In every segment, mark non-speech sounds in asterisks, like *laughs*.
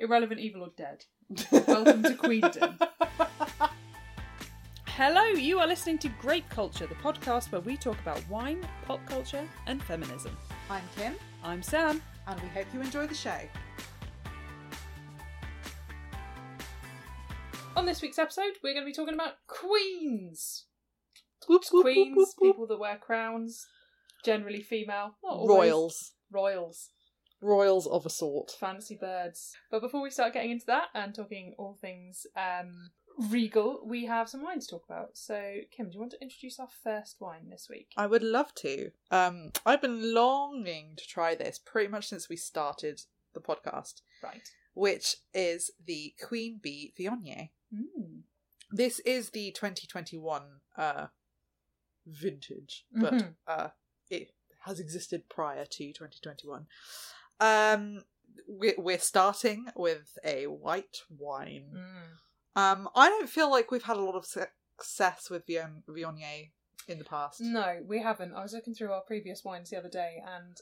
Irrelevant, evil, or dead. Welcome to Queendom. *laughs* Hello, you are listening to Grape Culture, the podcast where we talk about wine, pop culture, and feminism. I'm Kim, I'm Sam. and we hope you enjoy the show. On this week's episode, we're going to be talking about queens. Whoop, Queens, people that wear crowns, generally female. Not always. Royals. Royals. Royals of a sort. fancy birds. But before we start getting into that and talking all things um, regal, we have some wine to talk about. So, Kim, do you want to introduce our first wine this week? I would love to. Um, I've been longing to try this pretty much since we started the podcast, Right. which is the Queen Bee Viognier. Mm. This is the 2021 uh, vintage, but Mhm. uh, it has existed prior to 2021. Um, we're, starting with a white wine. Mm. Um, I don't feel like we've had a lot of success with Vion- Viognier in the past. No, we haven't. I was looking through our previous wines the other day and.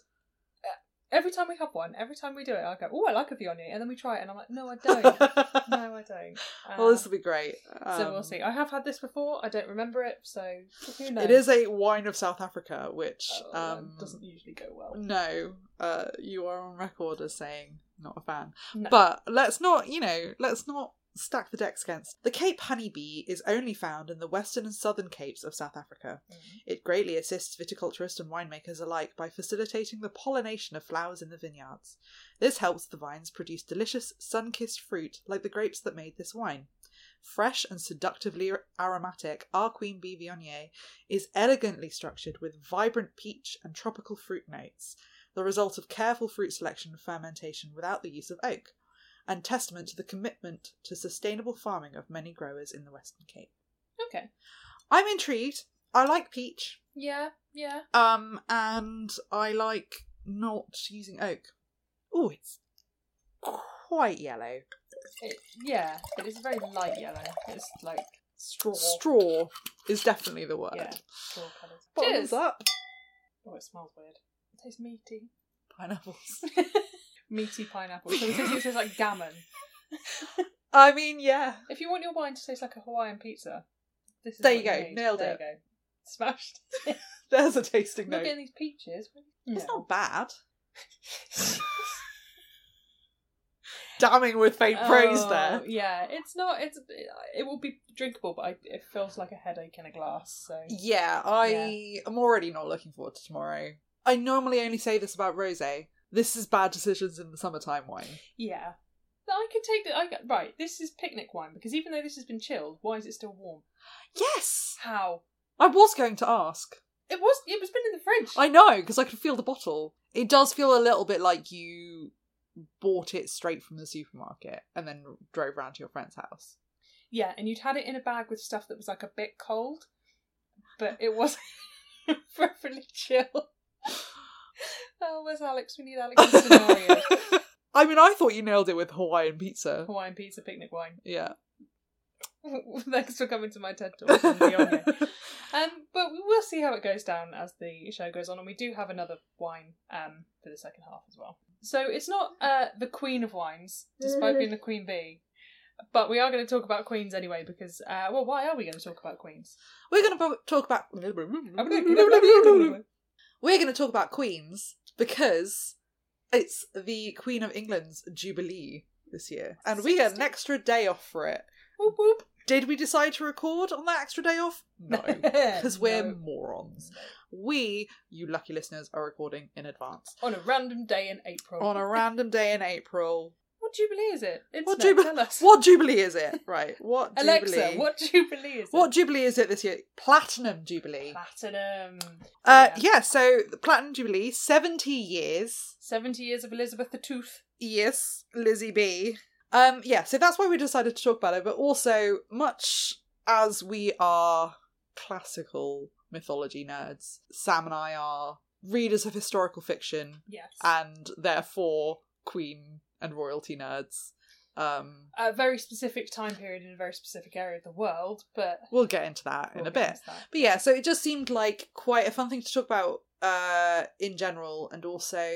Every time we have one, every time we do it, I go, "Oh, I like a Viognier," and then we try it, and I'm like, "No, I don't. *laughs* no, I don't." well, Uh, this will be great. so we'll Um, see. I have had this before. I don't remember it, so who knows? It is a wine of South Africa, which Oh, um, doesn't usually go well. No, uh, you are on record as saying not a fan. No. But let's not, you know, let's not stack the decks against. The Cape honeybee is only found in the western and southern capes of South Africa. Mm. It greatly assists viticulturists and winemakers alike by facilitating the pollination of flowers in the vineyards. This helps the vines produce delicious, sun kissed fruit like the grapes that made this wine. Fresh and seductively aromatic, our Queen Bee Viognier is elegantly structured with vibrant peach and tropical fruit notes, the result of careful fruit selection and fermentation without the use of oak, and testament to the commitment to sustainable farming of many growers in the Western Cape. Okay. I'm intrigued. I like peach. Yeah, yeah. Um, and I like not using oak. Oh, it's quite yellow. It, yeah, but it's very light yellow. It's like straw. Straw is definitely the word. Yeah, straw colours. Bottoms Cheers. up. Oh, it smells weird. It tastes meaty. Pineapples. *laughs* meaty pineapple. So it tastes, it tastes like gammon. *laughs* I mean, yeah. If you want your wine to taste like a Hawaiian pizza, this is There what you go, need. nailed there it. You go. Smashed. *laughs* There's a tasting Look note. at these peaches. It's No. not bad. *laughs* Damning with faint praise Oh, there. Yeah, it's not. It's it will be drinkable, but I, it feels like a headache in a glass. So Yeah, I am already not looking forward to tomorrow. I normally only say this about rosé. This is bad decisions in the summertime wine. Yeah. I could take the. I right. This is picnic wine because even though this has been chilled, why is it still warm? Yes, How? I was going to ask. It was. It was been in the fridge. I know because I could feel the bottle. It does feel a little bit like you bought it straight from the supermarket and then drove round to your friend's house. Yeah, and you'd had it in a bag with stuff that was like a bit cold, but it wasn't *laughs* preferably chill. *laughs* oh, where's Alex? We need Alex scenario. *laughs* I mean, I thought you nailed it with Hawaiian pizza. Hawaiian pizza picnic wine. Yeah. *laughs* Thanks for coming to my TED talk. *laughs* um, but we will see how it goes down as the show goes on, and we do have another wine um, for the second half as well. So it's not uh, the queen of wines, despite being the queen bee, but we are going to talk about queens anyway because, uh, well, why are we going to talk about queens? We're going to talk about. We're going to talk about queens because it's the Queen of England's Jubilee this year, and we get an extra day off for it. Whoop, whoop. Did we decide to record on that extra day off? No, *laughs* because we're No. morons. We, you lucky listeners, are recording in advance on a random day in April. on a random day in April. What jubilee is it? What Internet, jubi- Tell us. What Jubilee is it? *laughs* Right, what Alexa, Jubilee? what jubilee is it? What Jubilee is it this year? Platinum Jubilee. platinum? Uh, Yeah. yeah. So the Platinum Jubilee, seventy years. Seventy years of Elizabeth the Tooth. Yes, Lizzie B. Um, yeah, so that's why we decided to talk about it, but also, much as we are classical mythology nerds, Sam and I are readers of historical fiction Yes. and therefore queen and royalty nerds. Um, a very specific time period in a very specific area of the world, but we'll get into that in we'll a bit. But yeah, so it just seemed like quite a fun thing to talk about uh in general and also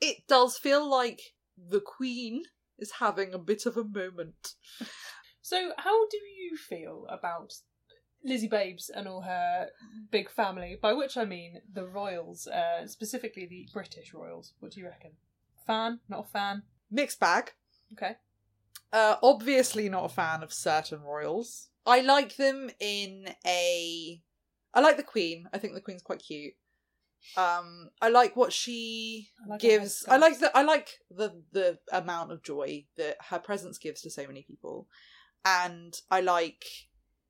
it does feel like the queen is having a bit of a moment. So, how do you feel about Lizzie Babes and all her big family? By which I mean the royals, uh, specifically the British royals. What do you reckon? Fan? Not a fan? Mixed bag. Okay. Uh, obviously not a fan of certain royals. I like them in a. I like the Queen. I think the Queen's quite cute. Um, I like what she I like gives. I like the. I like the the amount of joy that her presence gives to so many people, and I like.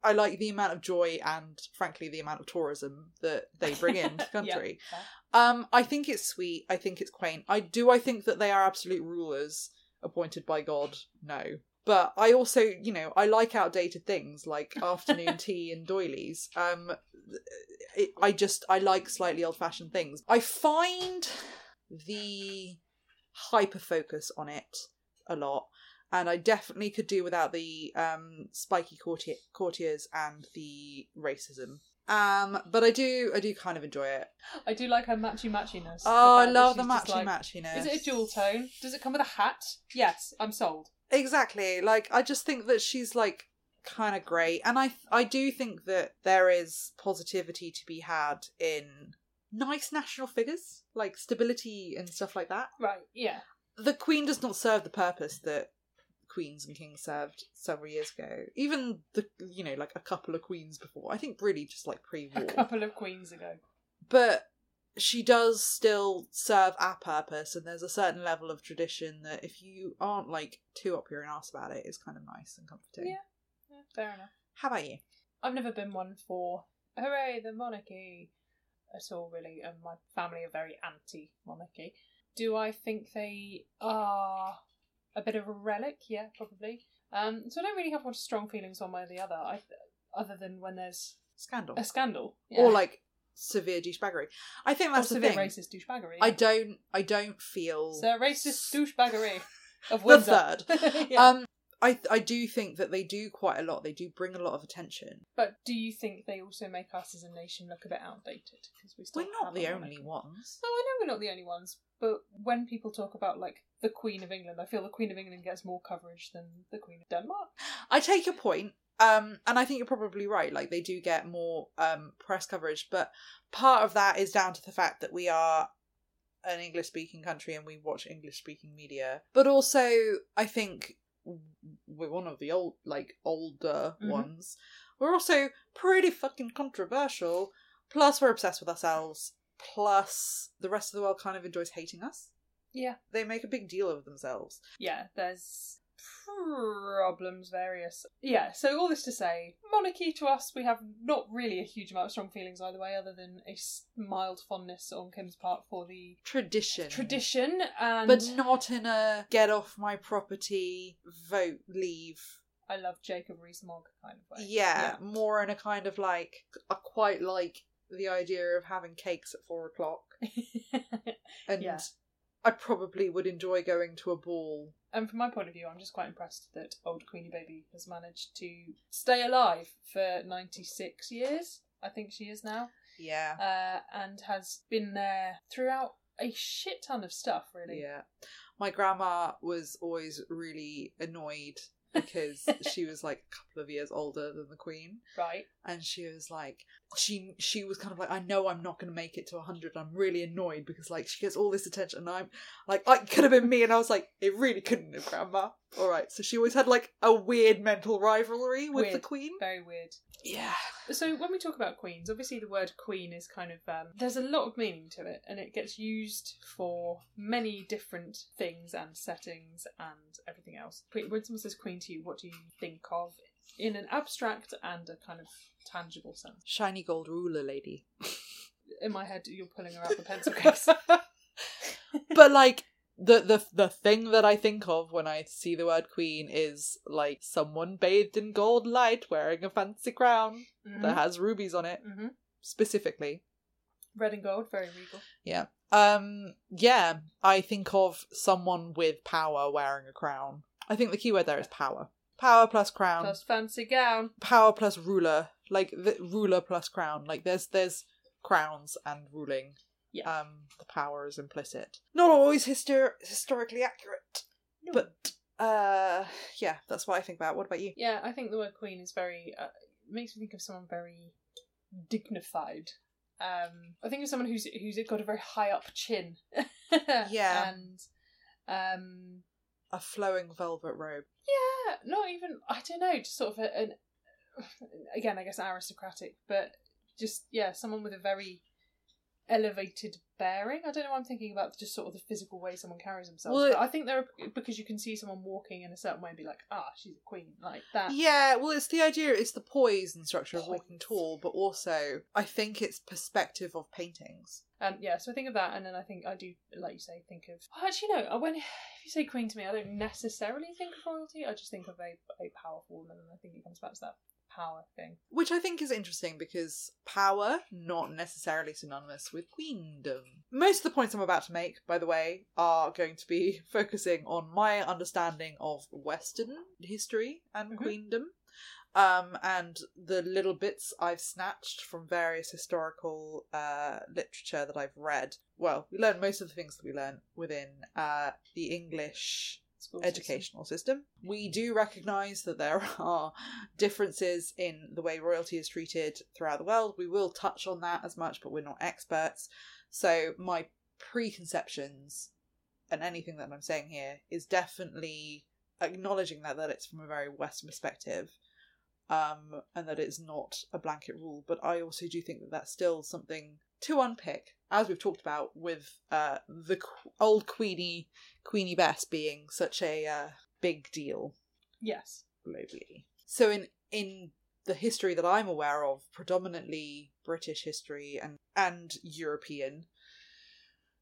I like the amount of joy and, frankly, the amount of tourism that they bring into the *laughs* country. fair. Um, I think it's sweet. I think it's quaint. I do. I think that they are absolute rulers appointed by God. No, but I also, you know, I like outdated things like *laughs* afternoon tea and doilies. Um, it, I just I like slightly old-fashioned things. I find the hyper focus on it a lot. And I definitely could do without the um, spiky courtier- courtiers and the racism. Um, but I do, I do kind of enjoy it. I do like her matchy matchiness. Oh, I love the matchy like, matchiness. Is it a dual tone? Does it come with a hat? Yes, I'm sold. Exactly. Like I just think that she's like kind of great, and I I do think that there is positivity to be had in nice national figures, like stability and stuff like that. Right, yeah. The Queen does not serve the purpose that queens and kings served several years ago. Even the you know like a couple of queens before. I think really just like pre-war. A couple of queens ago. but she does still serve a purpose and there's a certain level of tradition that if you aren't like too up your ass about it is kind of nice and comforting Yeah. Yeah, fair enough. how about you I've never been one for hooray the monarchy at all really, and my family are very anti monarchy. Do I think they are a bit of a relic? Yeah, probably. Um, so I don't really have much strong feelings one way or the other. I, other than when there's scandal a scandal, yeah. or like severe douchebaggery i think Or that's the severe thing racist douchebaggery. i don't i don't feel So racist douchebaggery of the Windsor. third *laughs* yeah. um I, I do think that they do quite a lot. They do bring a lot of attention. but do you think they also make us as a nation look a bit outdated? Because we still We're not the only ones. No, I know we're not the only ones, but when people talk about like the Queen of England, I feel the Queen of England gets more coverage than the Queen of Denmark. I take your point, um, and I think you're probably right. Like they do get more um, press coverage, but part of that is down to the fact that we are an English speaking country and we watch English speaking media. But also, I think we're one of the old, like older Mhm. ones. We're also pretty fucking controversial. Plus, we're obsessed with ourselves. Plus, the rest of the world kind of enjoys hating us. Yeah, They make a big deal of themselves. yeah. There's problems various. Yeah. So all this to say, monarchy to us, we have not really a huge amount of strong feelings either way, other than a mild fondness on Kim's part for the Tradition. tradition and. but not in a get off my property, vote, leave. I love Jacob Rees-Mogg kind of way. Yeah, more in a kind of like I quite like the idea of having cakes at four o'clock, *laughs* and Yeah. I probably would enjoy going to a ball. And from my point of view, I'm just quite impressed that old Queenie Baby has managed to stay alive for 96 years. I think she is now, Yeah, uh, and has been there throughout a shit ton of stuff. Really, yeah. My grandma was always really annoyed because *laughs* she was like a couple of years older than the queen. right? and she was like she she was kind of like i know i'm not going to make it to 100 i'm really annoyed because like she gets all this attention and i'm like i could have been me. And i was like it really couldn't have grandma. All right. So she always had like a weird mental rivalry with the queen. Very weird. yeah So when we talk about queens, obviously the word queen is kind of um, there's a lot of meaning to it, and it gets used for many different things and settings and everything else. When someone says queen to you, what do you think of in an abstract and a kind of tangible sense? shiny gold ruler lady In my head, you're pulling her out the pencil *laughs* case. but like the the the thing that I think of when I see the word queen is like someone bathed in gold light wearing a fancy crown that has rubies on it hmm specifically. Red and gold, very regal. Yeah. Um yeah, I think of someone with power wearing a crown. I think the keyword there is power. Power plus crown. Plus fancy gown. Power plus ruler. Like the ruler plus crown. Like there's there's crowns and ruling. Yeah. Um the power is implicit. Not always hyster- historically accurate. No. But uh, yeah, that's what I think about. What about you? Yeah, I think the word queen is very uh, makes me think of someone very dignified. Um, I think of someone who's who's got a very high up chin. *laughs* Yeah. and um, A flowing velvet robe. yeah, not even I don't know, just sort of a, an again, I guess aristocratic, but just yeah, someone with a very elevated bearing. I don't know. what I'm thinking about just sort of the physical way someone carries themselves. Well, but I think there are because you can see someone walking in a certain way and be like, ah, she's a queen, like that. Yeah, well, it's the idea, it's the poise and structure of walking tall, but also I think it's perspective of paintings. Um, yeah, so I think of that, and then I think I do, like you say, think of. Oh, actually, no. When *sighs* if you say queen to me, I don't necessarily think of royalty. I just think of a a powerful woman, and I think it comes back to that power thing. Which I think is interesting because power, not necessarily synonymous with queendom. Most of the points I'm about to make, by the way, are going to be *laughs* focusing on my understanding of Western history and Mhm. queendom. Um, and the little bits I've snatched from various historical uh, literature that I've read. Well, we learn most of the things that we learn within uh, the English School system. educational system. We do recognise that there *laughs* are differences in the way royalty is treated throughout the world. We will touch on that as much, but we're not experts. So my preconceptions and anything that I'm saying here is definitely acknowledging that that it's from a very Western perspective. Um, and that it's not a blanket rule, but I also do think that that's still something to unpick, as we've talked about with uh, the qu- old Queenie Queenie Bess being such a uh, big deal Yes. globally. So in in the history that I'm aware of, predominantly British history and and European,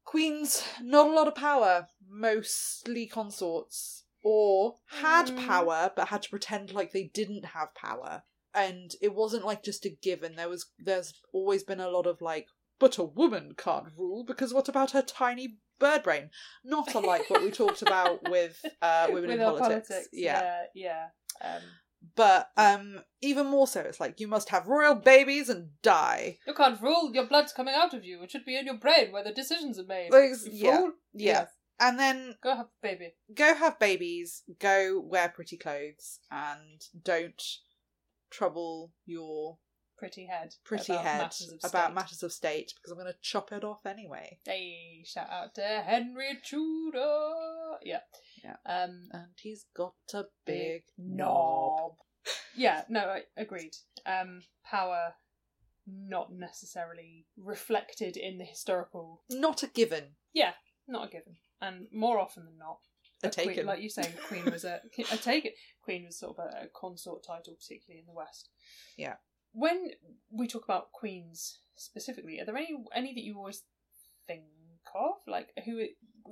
queens not a lot of power, mostly consorts, or had Mm. power but had to pretend like they didn't have power. And it wasn't like just a given. There was there's always been a lot of like, but a woman can't rule because what about her tiny bird brain? Not unlike what we talked about *laughs* with uh, women With in our politics. Yeah, yeah. Um, But um even more so, it's like you must have royal babies and die. you can't rule. Your blood's coming out of you. It should be in your brain where the decisions are made. Like, yeah, fool. yeah. Yes. And then Go have a baby. go have babies, go wear pretty clothes, and don't trouble your Pretty head. pretty about head matters about matters of state because I'm going to chop it off anyway. Hey, shout out to Henry Tudor. Yeah. Yeah. Um, And he's got a big Big knob. *laughs* yeah, no, I agreed. Um, power not necessarily reflected in the historical. Not a given. Yeah, not a given, and more often than not, A queen- taken. like you say, queen was a *laughs* a take. Queen was sort of a, a consort title, particularly in the West. Yeah. When we talk about queens specifically, are there any any that you always think of? Like who?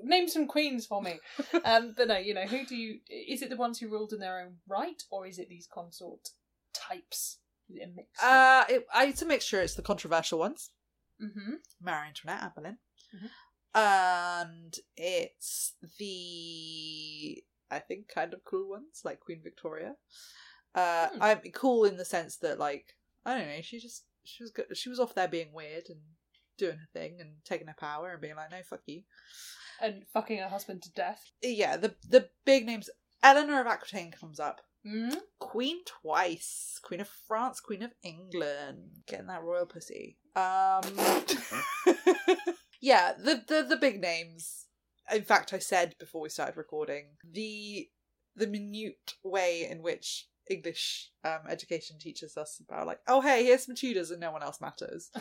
Name some queens for me. *laughs* um, but no, you know, who do you? Is it the ones who ruled in their own right, or is it these consort types? Is it a mix? Uh, it, I- it's a mixture. It's the controversial ones. mm-hmm. Marie Antoinette, Anne Boleyn. Mhm. And it's the, I think, kind of cool ones, like Queen Victoria. Uh, Hmm. I'm cool in the sense that, like, I don't know, she just, she was good, she was off there being weird and doing her thing and taking her power and being like, no, fuck you. And fucking her husband to death. Yeah, the the big names. Eleanor of Aquitaine comes up. Mm? Queen twice. Queen of France, Queen of England. Getting that royal pussy. Um *laughs* Yeah, the, the the big names. In fact, I said before we started recording, the the minute way in which English um, education teaches us about like, oh hey, here's some Tudors and no one else matters. *laughs*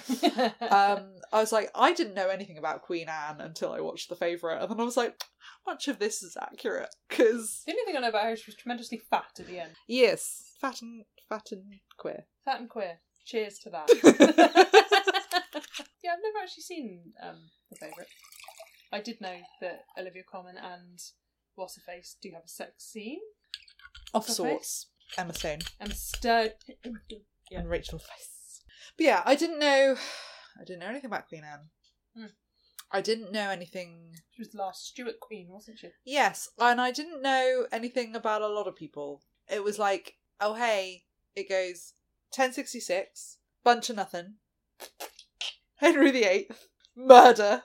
Um, I was like, I didn't know anything about Queen Anne until I watched The Favourite, and then I was like, how much of this is accurate? Because the only thing I know about her is she was tremendously fat at the end. yes, fat and fat and queer. Fat and queer. Cheers to that. *laughs* yeah, I've never actually seen um, the favourite. I did know that Olivia Colman and What's Her Face do have a sex scene. of sorts. Emma Stone I'm stirred. Yeah. and Rachel Weisz. But yeah, I didn't know. *sighs* I didn't know anything about Queen Anne. Hmm. I didn't know anything. She was the last Stuart Queen, wasn't she? Yes, and I didn't know anything about a lot of people. It was like, oh hey, it goes 1066, bunch of nothing, Henry VIII, murder,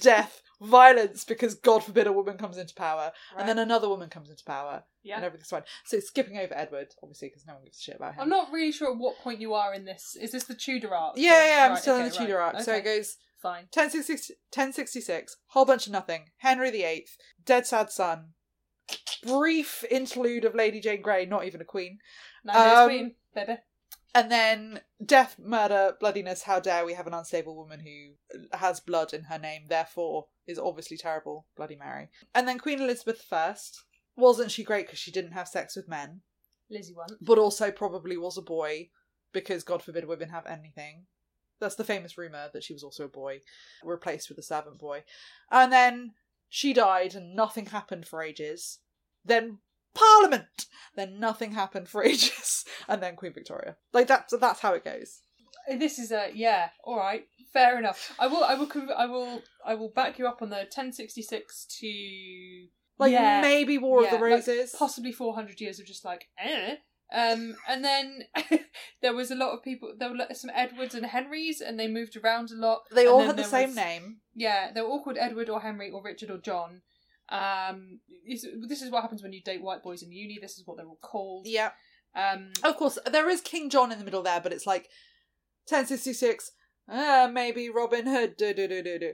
death, violence because God forbid a woman comes into power, Right. and then another woman comes into power, and everything's fine. So skipping over Edward, obviously, because no one gives a shit about him. I'm not really sure at what point you are in this. Is this the Tudor arc? Yeah, yeah, yeah, I'm Right, still okay, in the Tudor right. arc. So it goes fine. 1066, 1066, whole bunch of nothing. Henry VIII, dead sad son. Brief interlude of Lady Jane Grey, not even a queen. Days Um, queen, baby. And then death, murder, bloodiness. How dare we have an unstable woman who has blood in her name, therefore is obviously terrible. Bloody Mary. And then Queen Elizabeth I. Wasn't she great because she didn't have sex with men, Lizzie one. but also probably was a boy because God forbid women have anything. That's the famous rumour that she was also a boy, replaced with a servant boy. And then she died and nothing happened for ages. Then Parliament! Then nothing happened for *laughs* ages. And then Queen Victoria. Like that's that's how it goes. Uh, This is a yeah. All right, fair enough. I will. I will. I will. I will back you up on the 1066 to Like yeah, maybe War yeah, of the like, Roses. possibly 400 years of just like eh. Um, and then *laughs* there was a lot of people. There were some Edwards and Henrys, and they moved around a lot. they all had the same was- name. Yeah, they were all called Edward or Henry or Richard or John. Um, this, is what happens when you date white boys in uni. This is what they're all called. Yeah. Um, Of course, there is King John in the middle there, but it's like 1066. Uh, maybe Robin Hood. Do, do, do, do, do.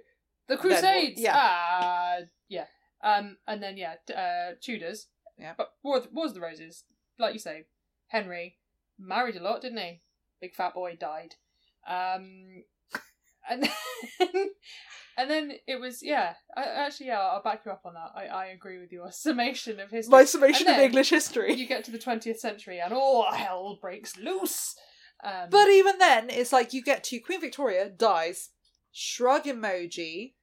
The Then Crusades. yeah. Ah, yeah. Um, and then yeah, uh, Tudors. Yeah. But War of, the, Wars of the Roses, like you say, Henry married a lot, didn't he? Big fat boy died. Um, and *laughs* then, and then it was yeah. I, actually, yeah, I'll back you up on that. I, I agree with your *laughs* summation of history. My summation of English history. You get to the twentieth century, and all hell breaks loose. Um, But even then, it's like you get to Queen Victoria dies, shrug emoji,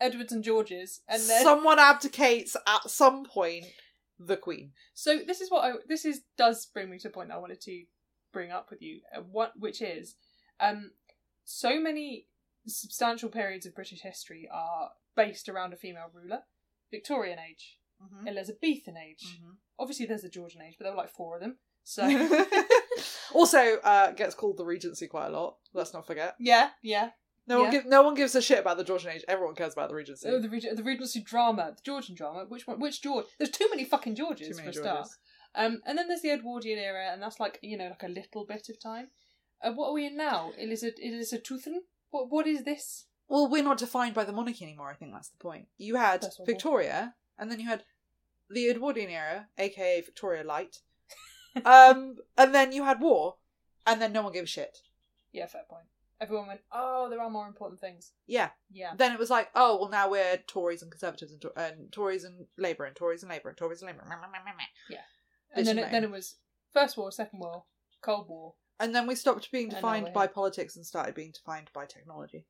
Edwards and Georges, and then someone abdicates at some point. The Queen. So this is what I this is does bring me to a point that I wanted to bring up with you. Uh, what which is, um, so many substantial periods of British history are based around a female ruler. Victorian age, Mm-hmm. Elizabethan age. Obviously, there's the Georgian age, but there were like four of them. So *laughs* also, uh, gets called the Regency quite a lot. Let's not forget. yeah, yeah. No one, Yeah. give, no one gives a shit about the Georgian age. Everyone cares about the Regency. Oh, the Reg- the Regency drama, the Georgian drama. Which one? Which George? There's too many fucking Georges Too for many a start. Um, and then there's the Edwardian era, and that's like you know like a little bit of time. Uh, what are we in now? Elizabeth Elizabethan? What what is this? Well, we're not defined by the monarchy anymore. I think that's the point. You had. Victoria, and then you had the Edwardian era, aka Victoria Light, *laughs* um, and then you had war, and then no one gave a shit. Yeah, fair point. Everyone went, oh, there are more important things. Yeah. Yeah. Then it was like, oh, well, now we're Tories and Conservatives and, to- and Tories and Labour and Tories and Labour and Tories and Labour. Yeah. And then it, then it was First War, Second War, Cold War. And then we stopped being defined by politics and started being defined by technology.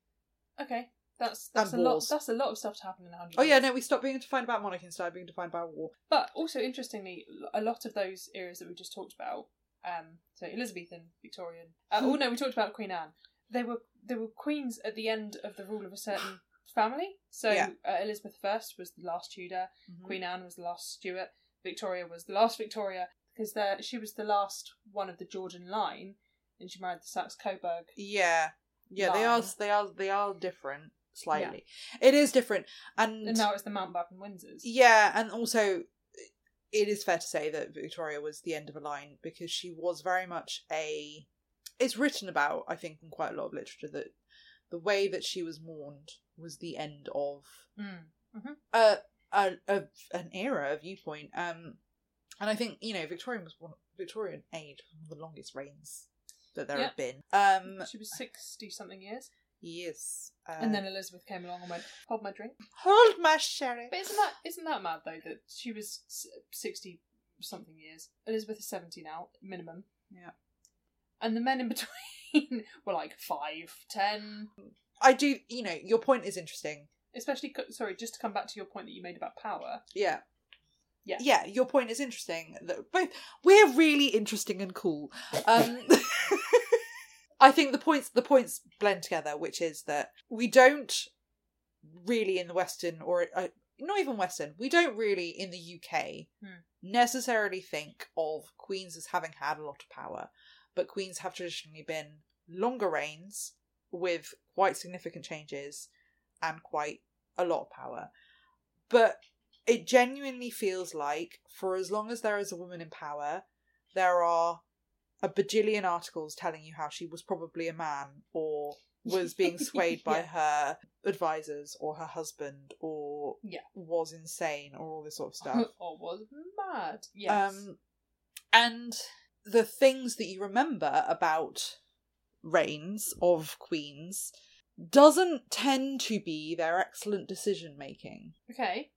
Okay, that's that's And a lot. That's a lot of stuff to happen in a hundred. Oh yeah, years. no, we stopped being defined by monarchy and started being defined by war. But also interestingly, a lot of those eras that we just talked about, um, so Elizabethan, Victorian. Uh, oh no, we talked about Queen Anne. They were they were queens at the end of the rule of a certain *sighs* family. So Yeah. uh, Elizabeth I was the last Tudor. Mhm. Queen Anne was the last Stuart. Victoria was the last Victoria because she was the last one of the Georgian line, and she married the Saxe Coburg. Yeah, yeah, they are, they are, they are different slightly. It is different, and, And now it's the Mountbatten Windsors. yeah, and also it is fair to say that Victoria was the end of a line because she was very much a. It's written about, I think, in quite a lot of literature that the way that she was mourned was the end of Mm. a, a, a an era, a viewpoint. Um, and I think you know Victorian was one Victorian age one of the longest reigns that there Yeah. have been. Um, She was sixty something years, yes, uh, and then Elizabeth came along and went, "Hold my drink." hold my sherry. But isn't that isn't that mad though that she was s- sixty something years? Elizabeth is seventy now, minimum. Yeah. And the men in *laughs* between were like five, ten. I do, you know, your point is interesting. Especially, co- sorry, just to come back to your point that you made about power. Yeah. Yeah. Yeah, your point is interesting. Both we're really interesting and cool. Um *laughs* I think the points the points blend together, which is that we don't really in the Western or uh, not even Western, we don't really in the UK Hmm. necessarily think of queens as having had a lot of power, but queens have traditionally been longer reigns with quite significant changes and quite a lot of power. But it genuinely feels like for as long as there is a woman in power, there are a bajillion articles telling you how she was probably a man or was *laughs* being swayed by Yeah. her advisors or her husband or Yeah. was insane or all this sort of *laughs* stuff. or was mad. Yes. Um, and the things that you remember about reigns of queens doesn't tend to be their excellent decision making. okay.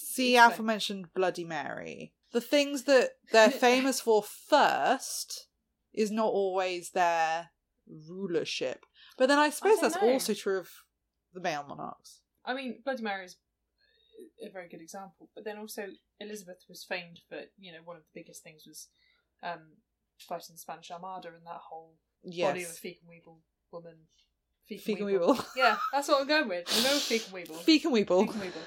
See Explain. aforementioned Bloody Mary. The things that they're *laughs* famous for first is not always their rulership. But then I suppose don't that's know. also true of the male monarchs. I mean, Bloody Mary is a very good example, but then also Elizabeth was famed for you know one of the biggest things was um, fighting the Spanish Armada and that whole body of Yes. Feek and Weeble woman. Feek Feek and Weeble. Weeble. Yeah, that's what I'm going with. I'm going with Feek and Weeble. Feek and Weeble. Feek and Weeble.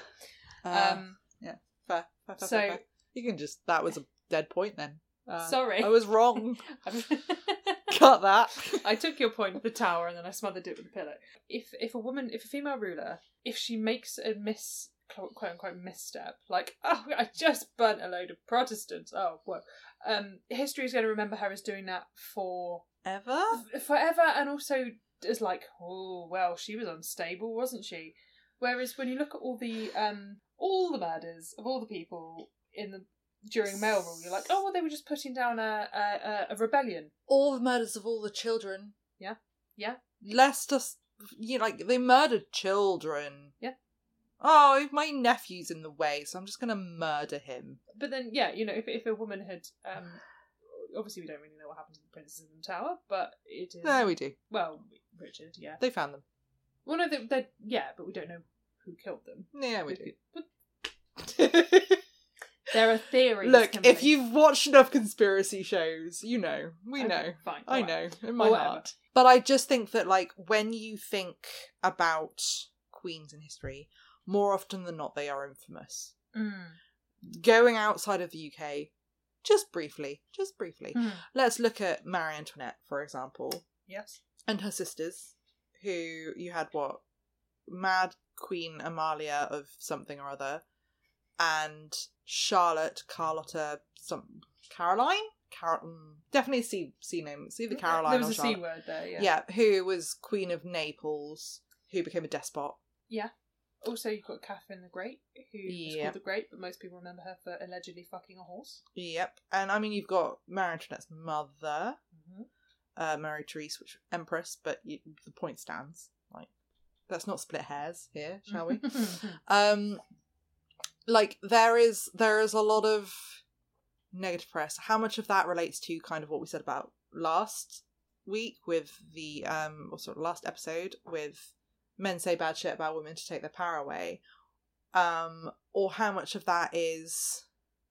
Uh, Um, fair, fair, fair, so- fair. You can just, that was a dead point then. Uh, sorry, I was wrong. *laughs* *laughs* Cut that. *laughs* I took your point with the tower and then I smothered it with a pillow. If if a woman, if a female ruler, if she makes a miss, quote quote unquote misstep, like oh I just burnt a load of Protestants, oh whoa, um, history is going to remember her as doing that for Ever? forever, and also as like oh well she was unstable, wasn't she? Whereas when you look at all the um all the murders of all the people in the during male rule, you're like oh well they were just putting down a a, a- rebellion. All the murders of all the children. Yeah. Yeah. Leicester, you know, like, they murdered children. Yeah. Oh, my nephew's in the way, so I'm just gonna murder him. But then, yeah, you know, if if a woman had, um, obviously we don't really know what happened to the princesses in the tower, but it is There we do. well, Richard, yeah. They found them. Well, no, they, they yeah, but we don't know who killed them. Yeah, we do. But *laughs* there are theories. Look, if you've watched enough conspiracy shows, you know. We Okay, know. fine, I know. In my Whatever. heart. But I just think that, like, when you think about queens in history, more often than not, they are infamous. Mm. Going outside of the UK, just briefly, just briefly, Mm. let's look at Marie Antoinette, for example, Yes. and her sisters, who you had what? Mad Queen Amalia of something or other, and Charlotte, Carlotta, some Caroline? Car- mm, definitely a C, C name. It's either Caroline There was or a C Charlotte. word there. Yeah. Yeah, who was Queen of Naples, who became a despot. Yeah. Also, you've got Catherine the Great, who was called the Great, but most people remember her for allegedly fucking a horse. Yep. And I mean, you've got Marie Antoinette's mother, Mm-hmm. uh, Mary Therese, which Empress, but you, the point stands. Like, let's not split hairs here, shall we? *laughs* um, like there is there is a lot of negative press. How much of that relates to kind of what we said about last week with the um, or sort of last episode with men say bad shit about women to take their power away, um, or how much of that is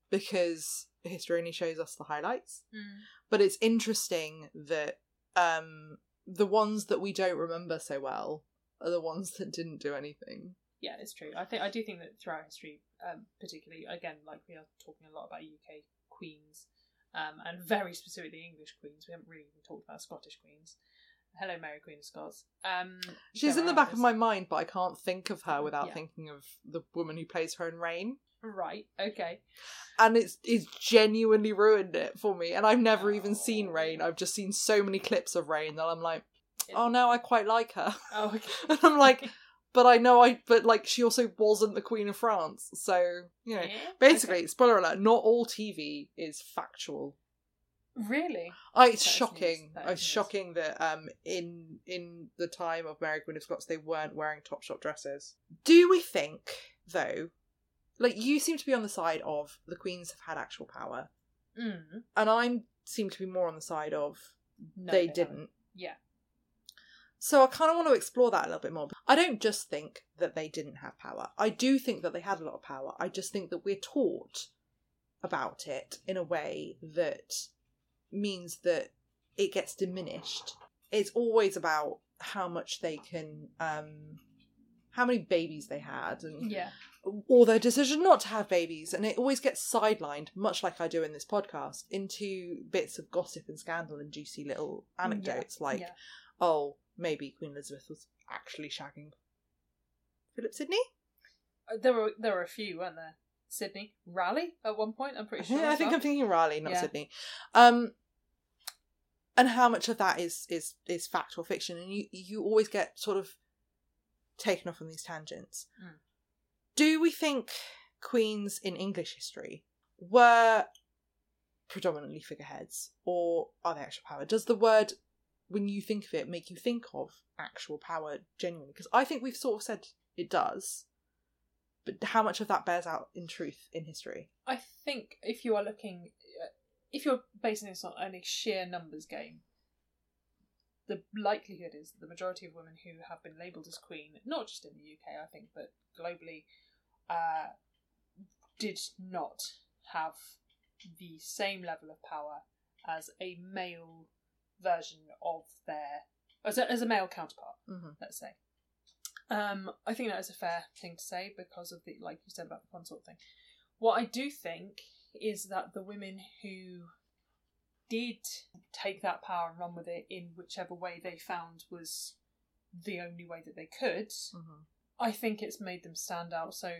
because history only shows us the highlights Mm. but it's interesting that um the ones that we don't remember so well are the ones that didn't do anything Yeah, it's true. I think I do think that throughout history, um, particularly again, like we are talking a lot about UK queens, um, and very specifically English queens. We haven't really even talked about Scottish queens. Hello, Mary Queen of Scots. Um, she's in the back of my mind but i can't think of her without Yeah. thinking of the woman who plays her in Reign Right. Okay. and it's it's genuinely ruined it for me and i've never even seen Oh. Reign i've just seen so many clips of Reign that i'm like oh no i quite like her Oh, *laughs* okay. and i'm like but i know i but like she also wasn't the queen of france so you know Yeah, basically okay. spoiler alert not all tv is factual really. Oh, it's That shocking. It's news. shocking that um in in the time of Mary Queen of Scots they weren't wearing top shop dresses. Do we think though, like you seem to be on the side of the queens have had actual power, Mm. and I seem to be more on the side of No, they, haven't. didn't. Yeah. So I kind of want to explore that a little bit more. I don't just think that they didn't have power. I do think that they had a lot of power. I just think that we're taught about it in a way that means that it gets diminished. It's always about how much they can um how many babies they had and Yeah. or their decision not to have babies and it always gets sidelined much like i do in this podcast into bits of gossip and scandal and juicy little anecdotes like yeah. oh maybe queen elizabeth was actually shagging philip sidney Uh, There were there were a few, weren't there? Sidney, Raleigh at one point. I'm pretty *laughs* sure. Yeah, I as think well. I'm thinking Raleigh, not Yeah. Sidney. Um, and how much of that is is is fact or fiction? And you you always get sort of taken off on these tangents. Mm. Do we think queens in English history were predominantly figureheads, or are they actual power? Does the word, when you think of it, make you think of actual power genuinely? Because I think we've sort of said it does. But how much of that bears out in truth in history? I think if you are looking, uh, if you're basing this on only sheer numbers game, the likelihood is that the majority of women who have been labelled as queen, not just in the UK, I think, but globally, uh, did not have the same level of power as a male version of their as a, as a male counterpart. Mm-hmm. Let's say. Um, I think that is a fair thing to say because of the, like you said about the consort thing. What I do think is that the women who did take that power and run with it in whichever way they found was the only way that they could, Mm-hmm. I think it's made them stand out so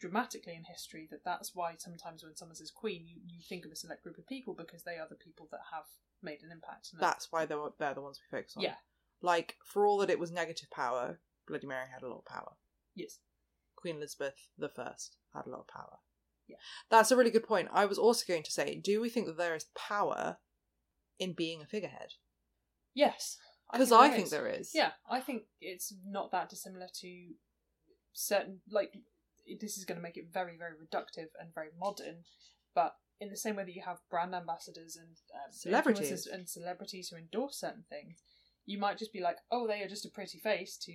dramatically in history that that's why sometimes when someone says queen, you, you think of a select group of people because they are the people that have made an impact. And That's why they're, they're the ones we focus on. Yeah. Like, for all that it was negative power, Bloody Mary had a lot of power. yes, Queen Elizabeth the First had a lot of power. Yeah. That's a really good point. I was also going to say, do we think that there is power in being a figurehead? yes, Because I there think there is. Yeah, I think it's not that dissimilar to certain like this is going to make it very very reductive and very modern, but in the same way that you have brand ambassadors and um, Celebrities. and celebrities who endorse certain things, you might just be like, oh, they are just a pretty face to